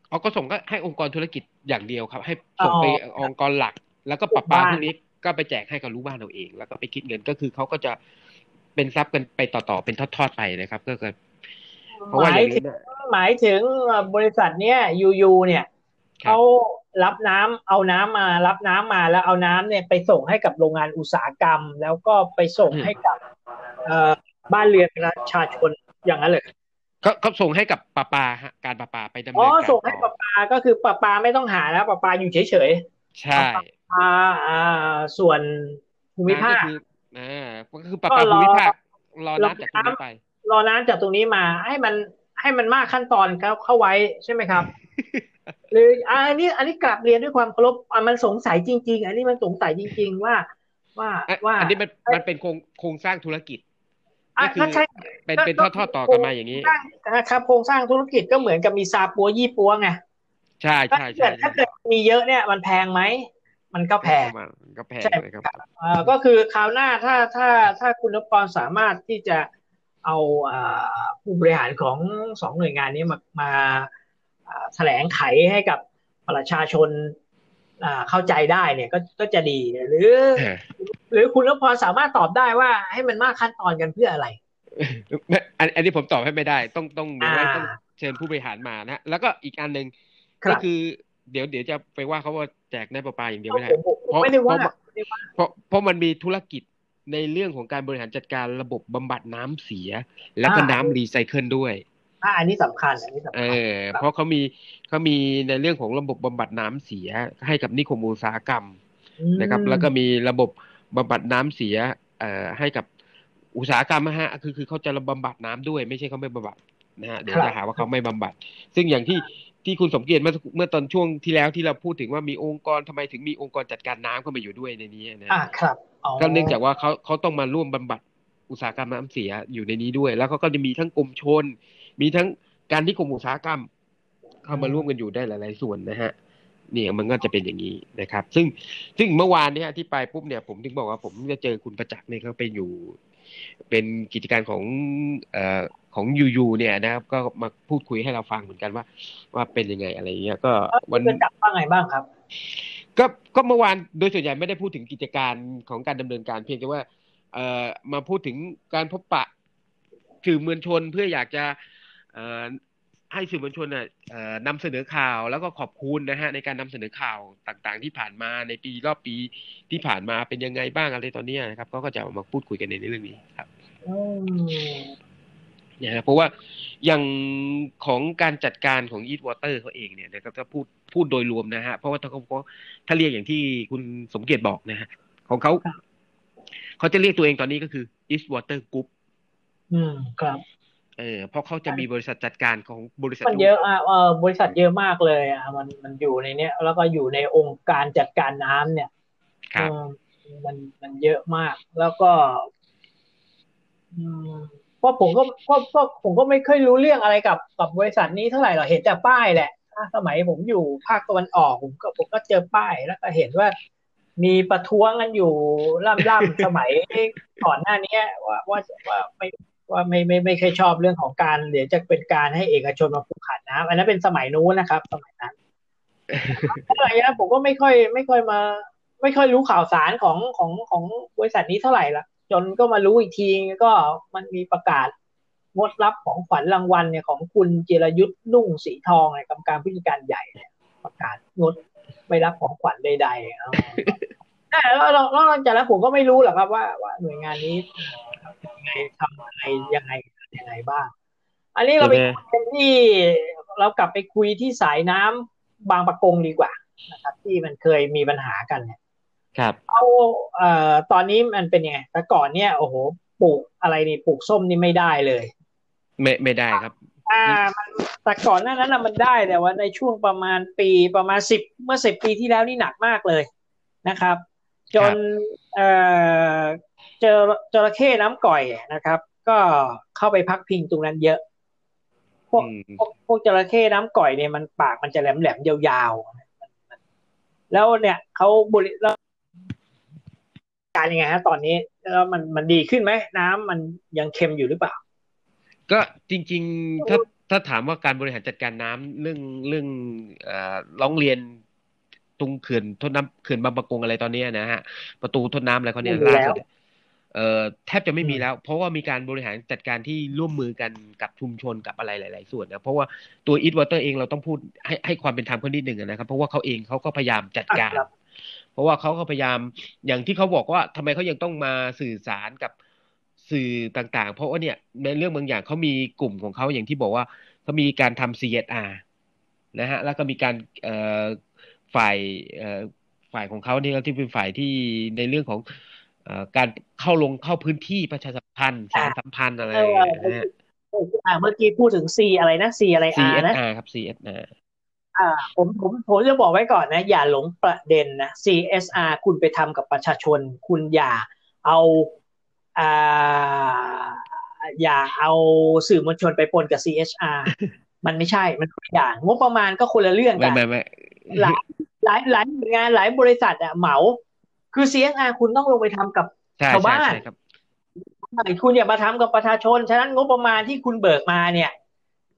เขาก็ส่งก็ให้องค์กรธุรกิจอย่างเดียวครับ ให้ส่งไปองค์กรหลัก แล้วก็ปรับปาพวกนี้ก็ไปแจกให้กับรู้บ้านเราเอง แล้วก็ไปคิดเงินก็คือเขาก็จะเป็นทรัพย์กันไปต่อๆเป็นทอดๆไปนะครับ ก็คือเพราะว่าอย่างนี้หมายถึงบริษัทเนี้ยยูยูเนี่ยเขารับน้ำเอาน้ำมา รับน้ำมาแล้วเอาน้ำเนี่ยไปส่งให้กับโรงงานอุตสาหกรรม แล้วก็ไปส่งให้กับบ้านเรือนประชาชนอย่างนั้นเลยก็เขาส่งให้กับปาปาฮะการปาปาไปดำเนินการอ๋อส่งให้ปาปาก็คือปาปาไม่ต้องหาแล้วปาปาอยู่เฉยเฉย ใช่ปาอ่าส่วนภูมิภาคอ่าก็คือปาปาภูมิภาครอน้ำจากตรงนี้ไป รอน้ำจากตรงนี้มาให้มันให้มันมากขั้นตอนเข้าเข้าไว้ใช่ไหมครับ หรืออันนี้อันนี้กลับเรียนด้วยความเคารพมันสงสัยจริง ๆ อันนี้มันสงสัยจริง ๆ ว่า ว่าว่า อันนี้มันมันเป็นโครงโครงสร้างธุรกิจก็คือเป็นเป็นทอดทอดต่อกันมาอย่างนี้ครับโครงสร้างธุรกิจก็เหมือนกับมีซาปัวยี่ปัวไง ใช่ใช่ใช่ถ้าเกิดมีเยอะเนี่ยมันแพงไหมมันก็แพงก็แพงเลยครับก็คือคราวหน้าถ้าถ้าถ้าคุณนพรสามารถที่จะเอาผู้บริหารของสองหน่วยงานนี้มามาแถลงไขให้กับประชาชนเข้าใจได้เนี่ยก็ก็จะดีหรือ หรือคุณนพรสามารถตอบได้ว่าให้มันมากขั้นตอนกันเพื่ออะไรอันนี้ผมตอบให้ไม่ได้ ต้องต้องเดี๋ยวต้องเชิญผู้บริหารมานะแล้วก็อีกอันหนึ่ง ก็คือเดี๋ยวเดี๋ยวจะไปว่าเขาว่าแจกในประปาอย่างเดียวไม่ได้เพราะเพราะเพราะมันมีธุรกิจในเรื่องของการบริหารจัดการระบบบำบัดน้ำเสีย แล้วก็น้ำรีไซเคิลด้วยอ่าอันนี้สำคัญอันนี้สำเอคัญอเพราะเขามีเขามีในเรื่องของระบบบำบัดน้ำเสียให้กับนิคมอุตสาหกรรมนะครับ แล้วก็มีระบบบำบัดน้ำเสียเอ่อให้กับอุตสาหกรรมนะฮะคือคือเขาจะบำบัดน้ำด้วย ไม่ใช่เขาไม่บำบัดนะฮะเดี๋ยวจะหาว่าเขาไม่บำบัด ซึ่งอย่างที่ ที่คุณสมเกียรติเมื่อเมื่อตอนช่วงที่แล้วที่เราพูดถึงว่ามีองค์กรทำไมถึงมีองค์กรจัดการน้ำเข้ามาอยู่ด้วยในนี้นะอ่าครับก็เนื่องจากว่าเขาเขาต้องมาร่วมบำบัดอุตสาหกรรมน้ำเสียอยู่ในนี้ด้วย แล้วเขาก็จะมีทั้งกรมชน มีทั้งการที่กรมอุตสาหกรรม เข้ามาร่วมกันอยู่ได้หลาย ๆ ส่วนนะฮะเนี่ยมันก็จะเป็นอย่างนี้นะครับ ซึ่งซึ่งเมื่อวานเนี่ยที่ไปปุ๊บเนี่ยผมถึงบอกว่าผมจะเจอคุณประจักษ์เนี่ยเขาไปอยู่ เป็นกิจการของเอ่อ ของยูยูเนี่ยนะครับ ก็มาพูดคุยให้เราฟังเหมือนกันว่า ว่าเป็นยังไงอะไรเงี้ยก็วันจะจับว่าไงบ้างครับ ก็ก็เมื่อวานโดยส่วนใหญ่ไม่ได้พูดถึงกิจการของการดำเนินการเพียงแต่ว่าเอ่อมาพูดถึงการพบปะสื่อมวลชนเพื่ออยากจะเอ่อให้สื่อมวลชนน่ะเอ่อนำเสนอข่าวแล้วก็ขอบคุณนะฮะในการนำเสนอข่าวต่างๆ ที่ผ่านมาในปีรอบปีที่ผ่านมาเป็นยังไงบ้างอะไรตอนนี้นะครับ ก็ก็จะมาพูดคุยกันในเรื่องนี้ครับ อืมนะฮะเพราะว่าอย่างของการจัดการของ Eat Water เขาเองเนี่ยนะครับถ้าพูดพูดโดยรวมนะฮะเพราะว่าถ้าเขาถ้าเรียกอย่างที่คุณสมเกียรติบอกนะฮะของเขาเขาจะเรียกตัวเองตอนนี้ก็คือ East Water Group อืมครับเออเพราะเขาจะมีบริษัทจัดการของบริษัทมันเยอะอะเออบริษัทเยอะมากเลยอะมันมันอยู่ในเนี้ยแล้วก็อยู่ในองค์การจัดการน้ำเนี่ยครับเออมันมันเยอะมาก แล้วก็ อืม เพราะผมก็ก็ก็ผมก็ไม่เคยรู้เรื่องอะไรกับกับบริษัทนี้เท่าไหร่หรอกเห็นแต่ป้ายแหละถ้าสมัยผมอยู่ภาคตะวันออกผมก็ผมก็เจอป้ายแล้วก็เห็นว่ามีประท้วงกันอยู่ล่ำๆสมัยก่อนหน้านี้ว่าว่าว่าไม่ว่าไม่ไม่ไม่เคยชอบเรื่องของการเดี๋ยวจะเป็นการให้เอกชนมาผูกขาดน้ำอันนั้นเป็นสมัยนู้นนะครับ สมัยนั้นอะไรนะผมก็ไม่ค่อย ไม่ค่อยมา ไม่ค่อยรู้ข่าวสารของของของบริษัทนี้เท่าไหร่ละ จนก็มารู้อีกทีก็มันมีประกาศงดรับของขวัญรางวัลเนี่ยของคุณเจรยุทธ์นุ่งสีทองเนี่ยกรรมการผู้จัดการใหญ่เนี่ยประกาศงดไม่รับของขวัญใดๆเอาแล้วแล้วแล้วหลังจากนั้นผมก็ไม่รู้หรอกครับว่าว่าหน่วยงานนี้ยังไงทำอะไรยังไงยังไงบ้าง อันนี้เราไปคุยที่เรากลับไปคุยที่สายน้ำบางปะกงดีกว่านะครับที่มันเคยมีปัญหากันเนี่ย ครับเอาเอ่อตอนนี้มันเป็นยังไงแต่ก่อนเนี่ยโอ้โหปลูกอะไรนี่ปลูกส้มนี่ไม่ได้เลย ไม่ไม่ได้ครับ อ่ามันแต่ก่อนหน้านั้นนะมันได้แต่ว่าในช่วงประมาณปีประมาณสิบเมื่อสิบปีที่แล้วนี่หนักมากเลยนะครับ จนเอ่อเจอจระเข้น้ำก่อยนะครับ ก็เข้าไปพักพิงตรงนั้นเยอะ พวกอืมพวกพวกจระเข้น้ำก่อยเนี่ยมันปากมันจะแหลมแหลมๆยาวๆแล้วเนี่ยเขาบริแล้ว การยังไงฮะตอนนี้แล้วมันมันดีขึ้นไหมน้ำมันยังเค็มอยู่หรือเปล่า ก็จริง ๆ ถ้าถ้าถามว่าการบริหารจัดการน้ำเรื่องเรื่องเอ่อร้องเรียนตรงเขื่อนทดน้ำเขื่อนบางปะกงอะไรตอนเนี้ยนะฮะประตูทดน้ำอะไรเขาเนี่ยไม่มีแล้วสุดเนี่ยเอ่อแทบจะไม่มีอืมแล้ว เพราะว่ามีการบริหารจัดการที่ร่วมมือกันกับชุมชนกับอะไรหลาย ๆ ส่วนนะเพราะว่าตัว East Water เองเราต้องพูดให้ให้ความเป็นธรรมเขานิดหนึ่งอะนะครับ เพราะว่าเขาเองเขาก็พยายามจัดการครับ เพราะว่าเขาก็พยายามอย่างที่เขาบอกว่าทำไมเขายังต้องมาสื่อสารกับสื่อต่างๆ เพราะว่าเนี่ยในเรื่องบางอย่างเขามีกลุ่มของเขาอย่างที่บอกว่าเขามีการทำ CSR นะฮะแล้วก็มีการเอ่อฝ่ายเอ่อฝ่ายของเขาเนี่ยที่เป็นฝ่ายที่ในเรื่องของเอ่อการเข้าลงเข้าพื้นที่ประชาสัมพันธ์สารสัมพันธ์อะไรอย่างเงี้ยนะฮะอ่าเมื่อกี้พูดถึง C อะไรนะ C อะไร R นะ CSR ครับ CSR อ่าผมผมผมจะบอกไว้ก่อนนะ อย่าหลงประเด็นนะ CSR คุณไปทำกับประชาชน คุณอย่าเอาอ่าอย่าเอาสื่อมวลชนไปปนกับ CSR มันไม่ใช่ มันคนละอย่าง งบประมาณก็คนละเรื่องไม่กันไม่ไม่หลายหลายหลายหน่วยงานหลายบริษัทอะเหมา คือ CSR คุณต้องลงไปทำกับใช่ชาวใช่บ้านใช่ครับคุณอย่ามาทำกับประชาชน ฉะนั้นงบประมาณที่คุณเบิกมาเนี่ย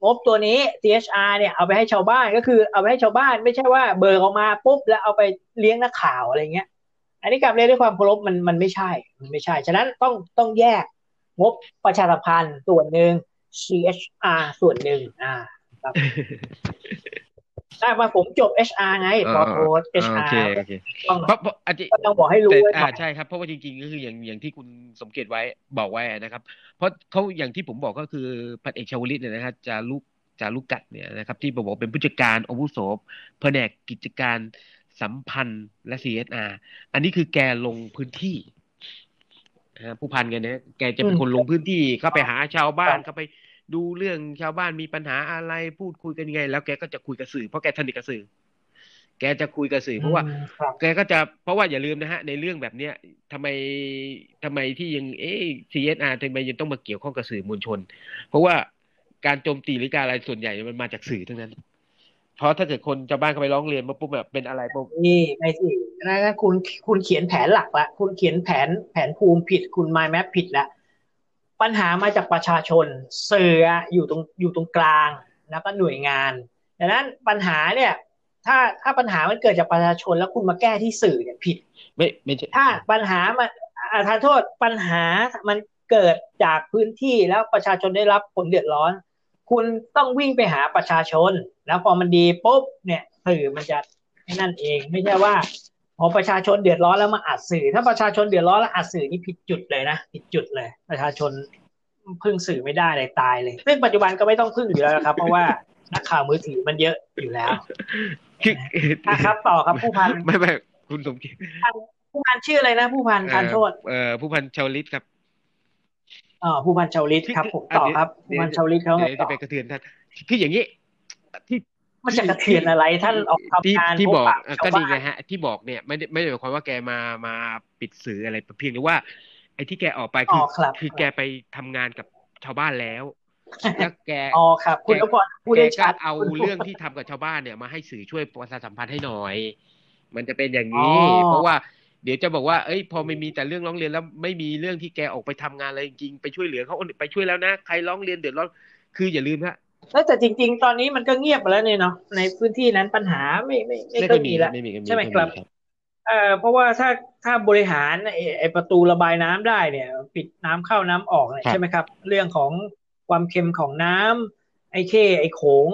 งบตัวนี้ CHR เนี่ยเอาไปให้ชาวบ้านก็คือเอาไปให้ชาวบ้านไม่ใช่ว่าเบิกออกมาปุ๊บแล้วเอาไปเลี้ยงนักข่าวอะไรเงี้ย อันนี้กลับเรียนด้วยความเคารพมันมันไม่ใช่ มันไม่ใช่ ฉะนั้นต้องต้องแยกงบประชาสัมพันธ์ส่วนหนึ่ง CHR ส่วนหนึ่งอ่าครับ ได้ว่าผมจบ HR ไงพอโพสโอ HR เคโอเคต้องเพราะเพราะอาจจะก็ต้องบอกให้รู้แต่ไว้ก่อ่าอนใช่ครับเพราะว่าจริงๆก็คืออย่างอย่างที่คุณสมเกียรติไว้บอกไว้นะครับ เพราะเขาอย่างที่ผมบอกก็คือพันเอกชาวลิตเนี่ยนะครับจะลูกจะลูกกัดเนี่ยนะครับที่บอกเป็นผู้จัดการอาวุโสแผนกกิจการสัมพันธ์และ CSR อันนี้คือแกลงพื้นที่นะฮะผู้พันกันเนี่ยแกจะเป็นคนลงพื้นที่เข้าไปหาชาวบ้านเข้าไป ดูเรื่องชาวบ้านมีปัญหาอะไรพูดคุยกันยังไง แล้วแกก็จะคุยกับสื่อเพราะแกสนิทกับสื่อ แกจะคุยกับสื่อ เพราะว่าอืมครับแกก็จะเพราะว่าอย่าลืมนะฮะ ในเรื่องแบบเนี้ยทำไมทำไมที่ยังเอ๊ะ CSR ทำไมยังต้องมาเกี่ยวข้องกับสื่อมวลชน เพราะว่าการโจมตีหรือการอะไรส่วนใหญ่มันมาจากสื่อทั้งนั้น เพราะถ้าเกิดคนชาวบ้านเขาไปร้องเรียนมาปุ๊บแบบเป็นอะไรปุ๊บนี่ไม่สินะคุณคุณเขียนแผนหลักละคุณเขียนแผนแผนภูมิผิด คุณ mind map ผิดละ ปัญหามาจากประชาชนสื่ออะอยู่ตรงอยู่ตรงกลางแล้วก็หน่วยงานดังนั้นปัญหาเนี่ย ถ้าถ้าปัญหามันเกิดจากประชาชนแล้วคุณมาแก้ที่สื่อเนี่ยผิด ไม่ไม่ใช่ถ้าปัญหามันอ่าทานโทษปัญหามันเกิดจากพื้นที่แล้วประชาชนได้รับผลเดือดร้อน คุณต้องวิ่งไปหาประชาชน แล้วพอมันดีปุ๊บเนี่ยสื่อมันจะให้นั่นเอง ไม่ใช่ว่า พอประชาชนเดือดร้อนแล้วมาอัดสื่อ ถ้าประชาชนเดือดร้อนแล้วอัดสื่อนี่ผิดจุดเลยนะผิดจุดเลย ประชาชนพึ่งสื่อไม่ได้เลยตายเลย ซึ่งปัจจุบันก็ไม่ต้องพึ่งอยู่แล้วนะครับ เพราะว่านักข่าวมือถือมันเยอะอยู่แล้วคืออะครับต่อครับผู้พันไม่ไม่คุณสมเกียรติผู้พันชื่ออะไรนะผู้พันทานโทษเอ่อผู้พันชาวลิตครับอ๋อผู้พันชาวลิตครับผมต่อครับ ผู้พันชาวลิตเขาไงเดี๋ยวต่จะอไปกระเทือนท่านคืออย่างนี้ที่ มันจะกระเทือนอะไรท่านออกที่ทำงานที่พบบอกปะเอ่อชาวก็บ้านี่ไงนฮะ ที่บอกเนี่ยไม่ได้ไม่ได้หมายความว่าแกมามาปิดสื่ออะไรเพียงแต่ว่า ไอ้ที่แกออกไปอ๋คืออครับคือแกไปทำงานกับชาวบ้านแล้วแล้วแกอ๋อครับ คุณนพพรพูดแกได้ก็ชัดเอาคุณเรื่องที่ทำกับชาวบ้านเนี่ยมาให้สื่อช่วยประชาสัมพันธ์ให้หน่อย มันจะเป็นอย่างอ๋นี้อเพราะว่าเดี๋ยวจะบอกว่า เอ้ย พอไม่มีแต่เรื่องร้องเรียนแล้วไม่มีเรื่องที่แกออกไปทำงานอะไรจริงๆ ไปช่วยเหลือเขาไปช่วยแล้วนะ ใครร้องเรียนเดือดร้อน คืออย่าลืมฮะ แล้วแต่จริง ๆ ตอนนี้มันก็เงียบไปแล้วเนี่ยเนาะในพื้นที่นั้นปัญหาไม่ไม่ไม่ไม่ค่ค่ออยยมีมีแล้วไม่มีใช่ไหมครับเอ่อเพราะว่าถ้าถ้าบริหารไอ้ไอ้ประตูระบายน้ำได้เนี่ย ปิดน้ำเข้าน้ำออกเนี่ยใช่ไหมครับ เรื่องของความเค็มของน้ำไอ้เข้ไอ้โขง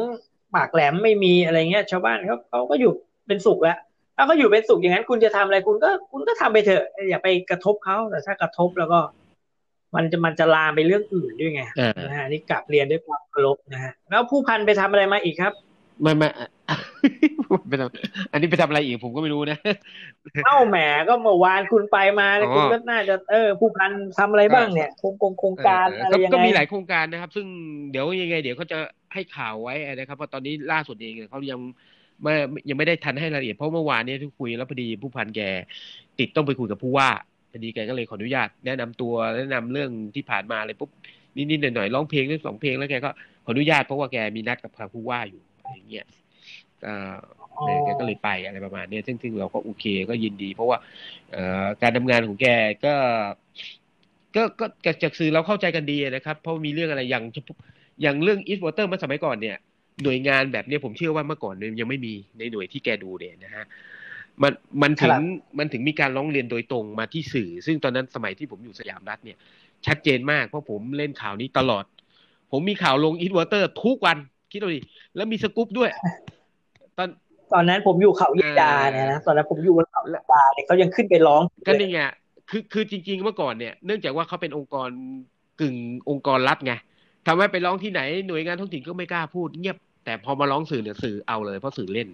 ปากแหลมไม่มีอะไรเงี้ย ชาวบ้านเขาเขาก็อยู่เป็นสุขแล้วถ้าเขาอยู่เป็นสุขอย่างนั้น คุณจะทำอะไรคุณก็คุณก็ทำไปเถอะ อย่าไปกระทบเขาแต่ถ้ากระทบแล้วก็ มันจะมันจะลามไปเรื่องอื่นด้วยไงอ่านะฮะนี่กลับเรียนด้วยความ เคารพนะฮะแล้วผู้พันไปทำอะไรมาอีกครับไม่ไม่ไปทำอันนี้ไปทำอะไรอีกผมก็ไม่รู้นะเอ้าแหมก็เมื่อวานคุณไปมาเนี่ยอ๋อคุณก็น่าจะเออ ผู้พันทำอะไรบ้างเนี่ยโครงโครงโครงการเอออะไรก็ยังก็ไงมีหลายโครงการนะครับ ซึ่งเดี๋ยวยังไง เดี๋ยวเขาจะให้ข่าวไว้นะครับเพราะตอนนี้ล่าสุดเองเนี่ยเขายังไม่ยังไม่ได้ทันให้รายละเอียดเพราะเมื่อวานเนี้ที่คุยแล้วพอดีผู้พันแกติดต้องไปคุยกับผู้ว่าพอดีแกก็เลยขออนุญาตแนะนำตัวแนะนำเรื่องที่ผ่านมาอะไรปุ๊บ นิดๆหน่อยๆร้องเพลงเรื่องสองเพลงแล้วแกก็ขออนุญาตเพราะว่าแกมีนัดกับทางผู้ว่าอยู่อะไรอย่างเงี้ยก็อ๋อเออแกก็เลยไปอะไรประมาณเนี้ยซึ่งซึ่งเราก็โอเคก็ยินดี เพราะว่าเอ่อการทำงานของแกก็ก็ก็จากจากสื่อเราเข้าใจกันดีนะครับ เพราะมีเรื่องอะไรอย่างอย่างเรื่อง East Water เมื่อสมัยก่อนเนี่ยหน่วยงานแบบเนี้ยผมเชื่อว่าเมื่อก่อนเนี่ยยังไม่มีในหน่วยที่แกดูเนี่ยนะฮะมันมันถึครับมันถึงมีการร้องเรียนโดยตรงมาที่สื่อ ซึ่งตอนนั้นสมัยที่ผมอยู่สยามรัฐเนี่ย ชัดเจนมากเพราะผมเล่นข่าวนี้ตลอด ผมมีข่าวลง East Water ทุกวัน คิดดูดิแล้วมีสกู๊ปด้วย ตอนตอนนั้นผมอยู่เขายีดาเนี่ยนะตอนนั้นผมอยู่บนเขายีดาเนี่ยเขายังขึ้นไปร้อง ก็นี่ไงคือคือจริง ๆ เมื่อก่อนเนี่ย เนื่องจากว่าเขาเป็นองค์กรกึ่งองค์กรรัฐไงทำให้ไปร้องที่ไหนหน่วยงานท้องถิ่นก็ไม่กล้าพูดเงียบ แต่พอมาร้องสื่อเนี่ยสื่อเอาเลยเพราะสื่อเล่น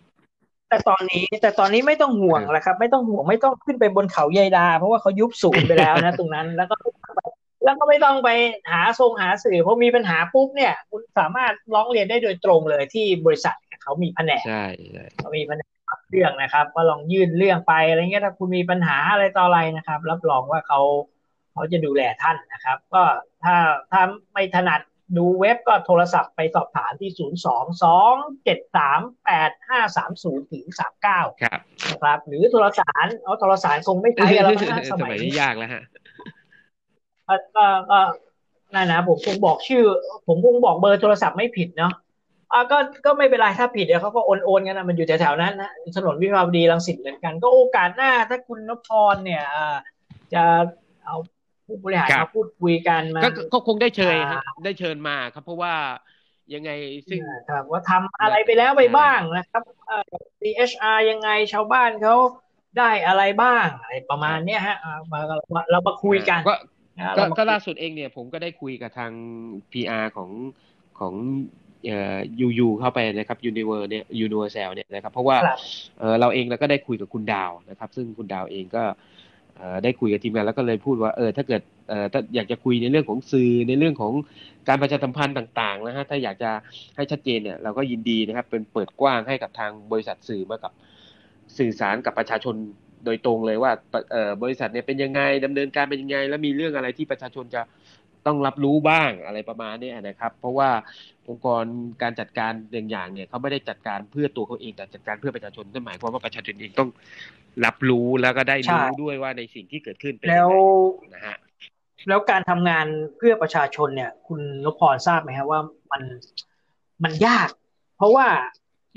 แต่ตอนนี้แต่ตอนนี้ไม่ต้องห่วงเออแล้วครับ ไม่ต้องห่วงไม่ต้องขึ้นไปบนเขายีดา เพราะว่าเขายุบศูนย์ไปแล้วนะ ตรงนั้นแล้วก็ แล้วก็ไม่ต้องไปหาทรงหาสื่อเพราะมีปัญหาปุ๊บเนี่ย คุณสามารถร้องเรียนได้โดยตรงเลยที่บริษัทเขามีแผนกใช่ใช่เขามีปัญหาเรื่องนะครับ ก็ลองยื่นเรื่องไปอะไรเงี้ยถ้าคุณมีปัญหาอะไรต่ออะไรนะครับ รับรองว่าเขาเขาจะดูแลท่านนะครับ ก็ถ้าถ้าไม่ถนัดดูเว็บก็โทรศัพท์ไปสอบถามที่ 0 2 2 7 3 8 5 3 0ถึง39 ครับนะครับ หรือโทรสารเอาโทรสารคงไม่ใช้กันแล้วนะสสมัมัยยนี้นี้ยากแล้วฮะ ก็ก็ก็นั่นนะผมคงบอกชื่อ ผมคงบอกเบอร์โทรศัพท์ไม่ผิดเนาะอ่าก็ก็ไม่เป็นไรถ้าผิดเดี๋ยวเขาก็โอนโอนกันนะมันอยู่แถวๆนั้นนะถนนวิภาวดีรังสิตเหมือนกัน ก็โอกาสหน้าถ้าคุณนพพรเนี่ยอ่าจะเอาผู้บริหารครัมาบพูดคุยกันมาก็ก็คงได้เชิญอ่าฮะได้เชิญมาครับ เพราะว่ายังไงซึ่งครับว่าทำอะไรไปแล้วไปบ้างนะครับเอ่อ CHR ยังไงชาวบ้านเขาได้อะไรบ้างอะไรประมาณเนี้ยฮะอ่ามาเรามาคุยกันก็ นะก็เรามาก็ล่าสุดเองเนี่ยผมก็ได้คุยกับทาง PR ของของเอ่อ UU เข้าไปนะครับ Univer เนี่ย Universal เนี่ยนะครับเพราะว่าครับเออเราเองเราก็ได้คุยกับคุณดาวนะครับ ซึ่งคุณดาวเองก็เอ่อได้คุยกับทีมงานแล้วก็เลยพูดว่าเออถ้าเกิดเอ่อถ้าอยากจะคุยในเรื่องของสื่อในเรื่องของการประชาสัมพันธ์ต่างๆนะฮะถ้าอยากจะให้ชัดเจนเนี่ยเราก็ยินดีนะครับเป็นเปิดกว้างให้กับทางบริษัทสื่อมากับสื่อสารกับประชาชน โดยตรงเลยว่าเอ่อบริษัทเนี่ยเป็นยังไงดำเนินการเป็นยังไง แล้วมีเรื่องอะไรที่ประชาชนจะต้องรับรู้บ้างอะไรประมาณนี้นะครับ เพราะว่าองค์กรการจัดการอย่างอย่างเนี่ยเขาไม่ได้จัดการเพื่อตัวเขาเองแต่จัดการเพื่อประชาชนนั่นหมายความว่าประชาชนเองต้องรับรู้แล้วก็ได้ใช่รู้ด้วยว่าในสิ่งที่เกิดขึ้นเป็นแล้ยังวไงนะฮะแล้วการทำงานเพื่อประชาชนเนี่ย คุณนพพรทราบไหมครับว่ามันมันยาก เพราะว่า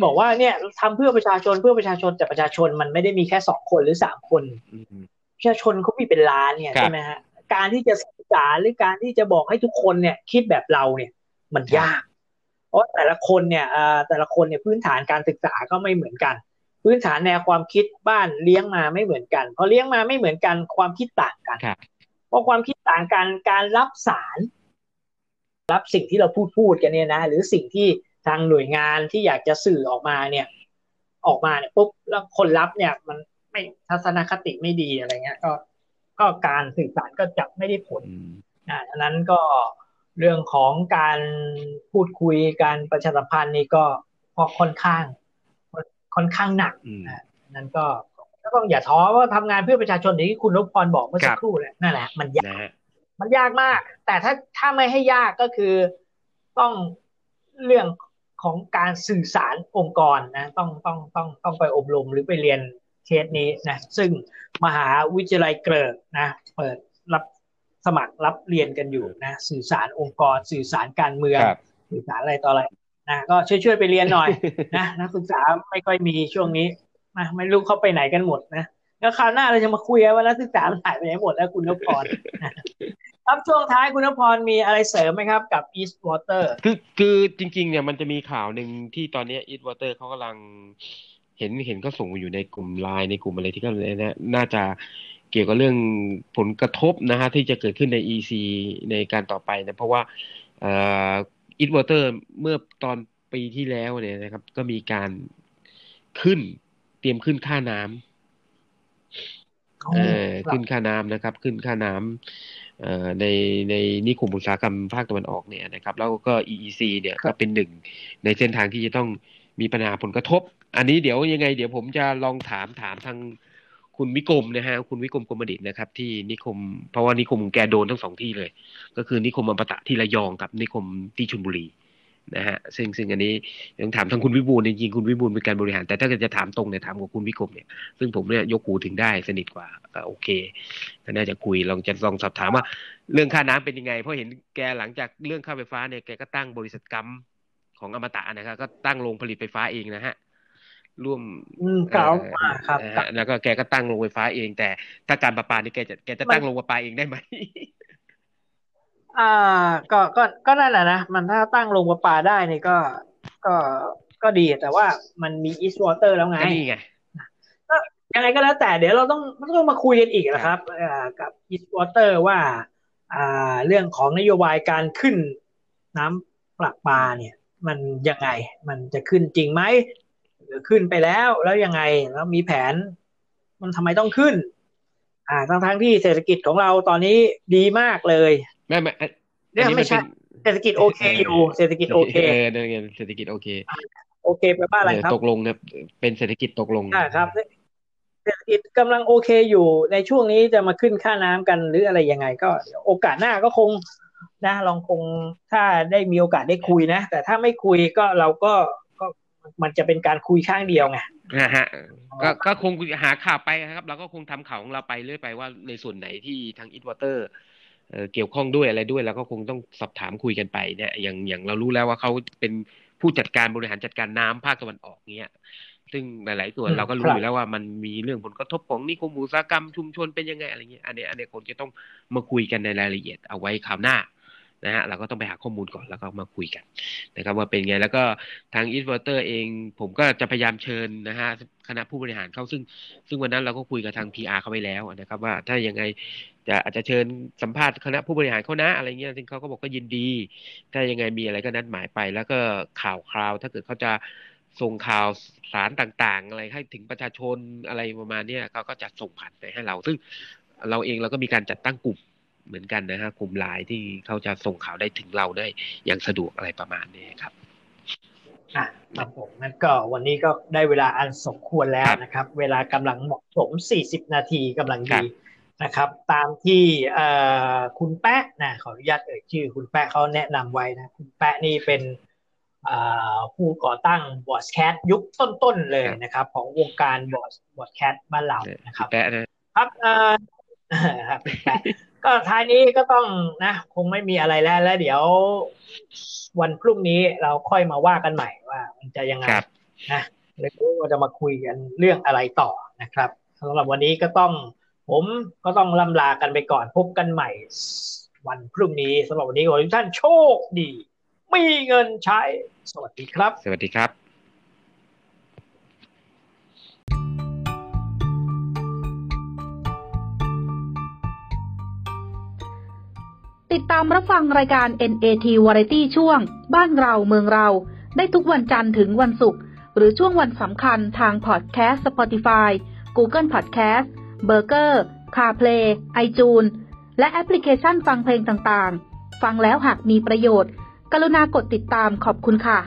บอกว่าเนี่ยทำเพื่อประชาชนเพื่อประชาชนแต่ประชาชนมันไม่ได้มีแค่สองคนหรือสามคนอืมประชาชนเขามีเป็นล้านเนี่ยครับใช่ไหมฮะการที่จะสื่อสารหรือการที่จะบอกให้ทุกคนเนี่ย คิดแบบเราเนี่ยมันยาก เพราะแต่ละคนเนี่ยเอ่อแต่ละคนเนี่ยพื้นฐานการศึกษาก็ไม่เหมือนกัน พื้นฐานแนวความคิดบ้านเลี้ยงมาไม่เหมือนกันพอเลี้ยงมาไม่เหมือนกันความคิดต่างกันครับเพราะความคิดต่างกันการรับสาร รับสิ่งที่เราพูดพูดกันเนี่ยนะ หรือสิ่งที่ ทางหน่วยงานที่อยากจะสื่อออกมาเนี่ย ออกมาเนี่ยปุ๊บแล้วคนรับเนี่ย มันไม่ทัศนคติไม่ดีอะไรเงี้ย ก็ก็การสื่อสารก็จะไม่ได้ผลอืมอ่าอันนั้นก็เรื่องของการพูดคุยการประชาสัมพันธ์นี่ก็พอค่อนข้าง ค่อนข้างหนักอืมอ่านั้นก็ก็ต้องอย่าท้อว่าทำงานเพื่อประชาชนอย่างที่คุณนพพรบอกเมื่อสัครักบครู่แหละนั่นแหละมันยากนะฮะมันยากมาก แต่ถ้าถ้าไม่ให้ยากก็คือต้องเรื่อง ของการสื่อสารองค์กรนะต้องต้องต้องต้องไปอบรมหรือไปเรียนเคสนี้นะซึ่งมหาวิทยาลัยเกริกนะเปิดรับสมัครรับเรียนกันอยู่นะสื่อสารองค์กร สื่อสารการเมืองครับสื่อสารอะไรต่ออะไรนะก็ช่วยช่วยๆไปเรียนหน่อยนะนักศึกษาไม่ค่อยมีช่วงนี้นะไม่รู้เขาไปไหนกันหมดนะแล้วคราวหน้าเราจะมาคุยกันว่านักศึกษามันหายไปไหนหมดแล้วคุณนพพร ครับช่วงท้ายคุณนพพรมีอะไรเสริมไหมครับกับ East Water คือคือจริง ๆ เนี่ยมันจะมีข่าวหนึ่งที่ตอนนี้ East Water เขากำลังเห็นเห็นก็ส่งมาอยู่ในกลุ่มไลน์ในกลุ่มอะไรที่ก็เลยนะน่าจะเกี่ยวกับเรื่องผลกระทบนะฮะที่จะเกิดขึ้นใน EEC ในการต่อไปนะเพราะว่าเอ่อ East Water เมื่อตอนปีที่แล้วเนี่ยนะครับ ก็มีการขึ้นเตรียมขึ้นค่าน้ำเอ่อขึ้นค่าน้ำนะครับ ขึ้นค่าน้ำเอ่อ ในในนิคมอุตสาหกรรมภาคตะวันออกเนี่ยนะครับแล้วก็ EEC เนี่ยก็เป็นหนึ่งในเส้นทางที่จะต้องมีปัญหาผลกระทบ อันนี้เดี๋ยวยังไง เดี๋ยวผมจะลองถามถามทางคุณวิกรมนะฮะคุณวิกรมกรมดิตนะครับ ที่นิคมเพราะว่านิคมแกโดนทั้งสองที่เลย ก็คือนิคมอมตะที่ระยองกับนิคมที่ชลบุรี นะฮะซึ่งซึ่งอันนี้ยังถามทางคุณวิบูลย์จริงๆคุณวิบูลย์เป็นการบริหาร แต่ถ้าเกิดจะถามตรงเนี่ยถามกับคุณวิกรมเนี่ยซึ่งผมเนี่ยยกหูถึงได้สนิทกว่าก็โอเคก็น่าจะคุยลองจะลองสอบถามว่า เรื่องค่าน้ำเป็นยังไง เพราะเห็นแกหลังจากเรื่องค่าไฟฟ้าเนี่ยแกก็ตั้งบริษัทกัมของอมตะนะครับก็ตั้งโรงผลิตไฟฟ้าเองนะฮะร่วมอืมเก่าเอ่อมากครับนะฮะแล้วก็แกก็ตั้งโรงไฟฟ้าเอง แต่ถ้าการประปานี่แกจะแกจะตั้งโรงประปาเองได้ไหม อ่า ก็ก็ก็นั่นแหละนะมันถ้าตั้งโรงประปาได้นี่ก็ก็ก็ดีแต่ว่ามันมี East Water แล้วไงก็นี่ไงยังไงก็แล้วแต่เดี๋ยวเราต้องต้องมาคุยกันอีกนะครับเอ่อกับ East Water ว่าอ่า เรื่องของนโยบายการขึ้นน้ำประปาเนี่ย มันยังไง มันจะขึ้นจริงไหมหรือขึ้นไปแล้วแล้วยังไงแล้วมีแผน มันทำไมต้องขึ้น อ่าทั้งทั้งๆที่เศรษฐกิจของเราตอนนี้ดีมากเลย ไม่ไม่อันเนี่ยอันนี้ไม่ใช่นเป็นเศรษฐกิจโอเคอยู่เศรษฐกิจโอเคเออนั่นไงเศรษฐกิจโอเค โอเคแปลว่าอะไรเออครับตกลงเนี่ยเป็นเศรษฐกิจตกลงอ่าครับเศรษฐกิจกำลังโอเคอยู่ในช่วงนี้จะมาขึ้นค่าน้ำกันหรืออะไรยังไง ก็เดี๋ยวโอกาสหน้าก็คงนะลองคงถ้าได้มีโอกาสได้คุยนะ แต่ถ้าไม่คุยก็เราก็ก็มันจะเป็นการคุยข้างเดียวไงนะฮะก็ก็คงหาข่าวไปครับ เราก็คงทำข่าวของเราไปเรื่อยไปว่าในส่วนไหนที่ทางอิ w วอเตอร์ เกี่ยวข้องด้วยอะไรด้วยเราก็คงต้องสอบถามคุยกันไปเนี่ยอย่างอย่างเรารู้แล้วว่าเขาเป็นผู้จัดการบริหารจัดการน้ำภาคตะวันออกเนี่ยซึ่งหลาย ๆ ส่วนอืมเราก็รู้ครับอยู่แล้วว่ามันมีเรื่องผลกระทบของนิคมอุตสาหกรรมชุมชนเป็นยังไงอะไรเงี้ยอันเนี้ยอันเนี้ยคงจะต้องมาคุยกันในรายละเอียดเอาไว้คราวหน้านะฮะเราก็ต้องไปหาข้อมูลก่อนแล้วก็มาคุยกันนะครับว่าเป็นไงแล้วก็ทางอินเวอร์เตอร์เองผมก็จะพยายามเชิญนะฮะคณะผู้บริหารเข้าซึ่ง ซึ่งวันนั้นเราก็คุยกับทาง PR เขาไปแล้วนะครับว่าถ้ายังไง จะอาจจะเชิญสัมภาษณ์คณะผู้บริหารเขานะอะไรเงี้ยซึ่งเขาก็บอกก็ยินดี ถ้ายังไงมีอะไรก็นัดหมายไป แล้วก็ข่าวคราว ถ้าเกิดเขาจะส่งข่าวสารต่างๆ อะไรให้ถึงประชาชนอะไรประมาณเนี้ยเขาก็จะส่งผ่านไปให้เรา ซึ่งเราเองเราก็มีการจัดตั้งกลุ่มเหมือนกันนะฮะกลุ่มไลน์ที่เขาจะส่งข่าวได้ถึงเราได้อย่างสะดวกอะไรประมาณนี้ครับอะครับผมงั้นก็วันนี้ก็ได้เวลาอันสมควรแล้วครับนะครับ เวลากำลังเหมาะสม 40 นาทีกำลังดีครับ นะครับตามที่เอ่อคุณแปะนะขออนุญาตเอ่ยชื่อ คุณแปะเขาแนะนำไว้นะคุณแปะนี่เป็นเอ่อผู้ก่อตั้งพอดแคสต์ยุคต้นๆเลยนะครับ ของวงการพอดพอดแคสต์บ้านเรานะครับแปะนะครับเอ่อครับคุณแปะก็ท้ายนี้ก็ต้องนะคงไม่มีอะไรแล้วแล้วเดี๋ยววันพรุ่งนี้เราค่อยมาว่ากันใหม่ว่ามันจะยังไงครับนะหรือว่าจะมาคุยกันเรื่องอะไรต่อนะครับสำหรับวันนี้ก็ต้อง ผมก็ต้องล่ำลากันไปก่อนพบกันใหม่ วันพรุ่งนี้สำหรับวันนี้ขอให้ทุกท่านโชคดี มีเงินใช้ สวัสดีครับ สวัสดีครับติดตามรับฟังรายการ NAT Variety ช่วง บ้านเราเมืองเรา ได้ทุกวันจันทร์ถึงวันศุกร์หรือช่วงวันสำคัญทางพอดแคสต์ Spotify Google Podcast Breaker CarPlay iTunes และแอปพลิเคชันฟังเพลงต่างๆ ฟังแล้วหากมีประโยชน์ กรุณากดติดตามขอบคุณค่ะ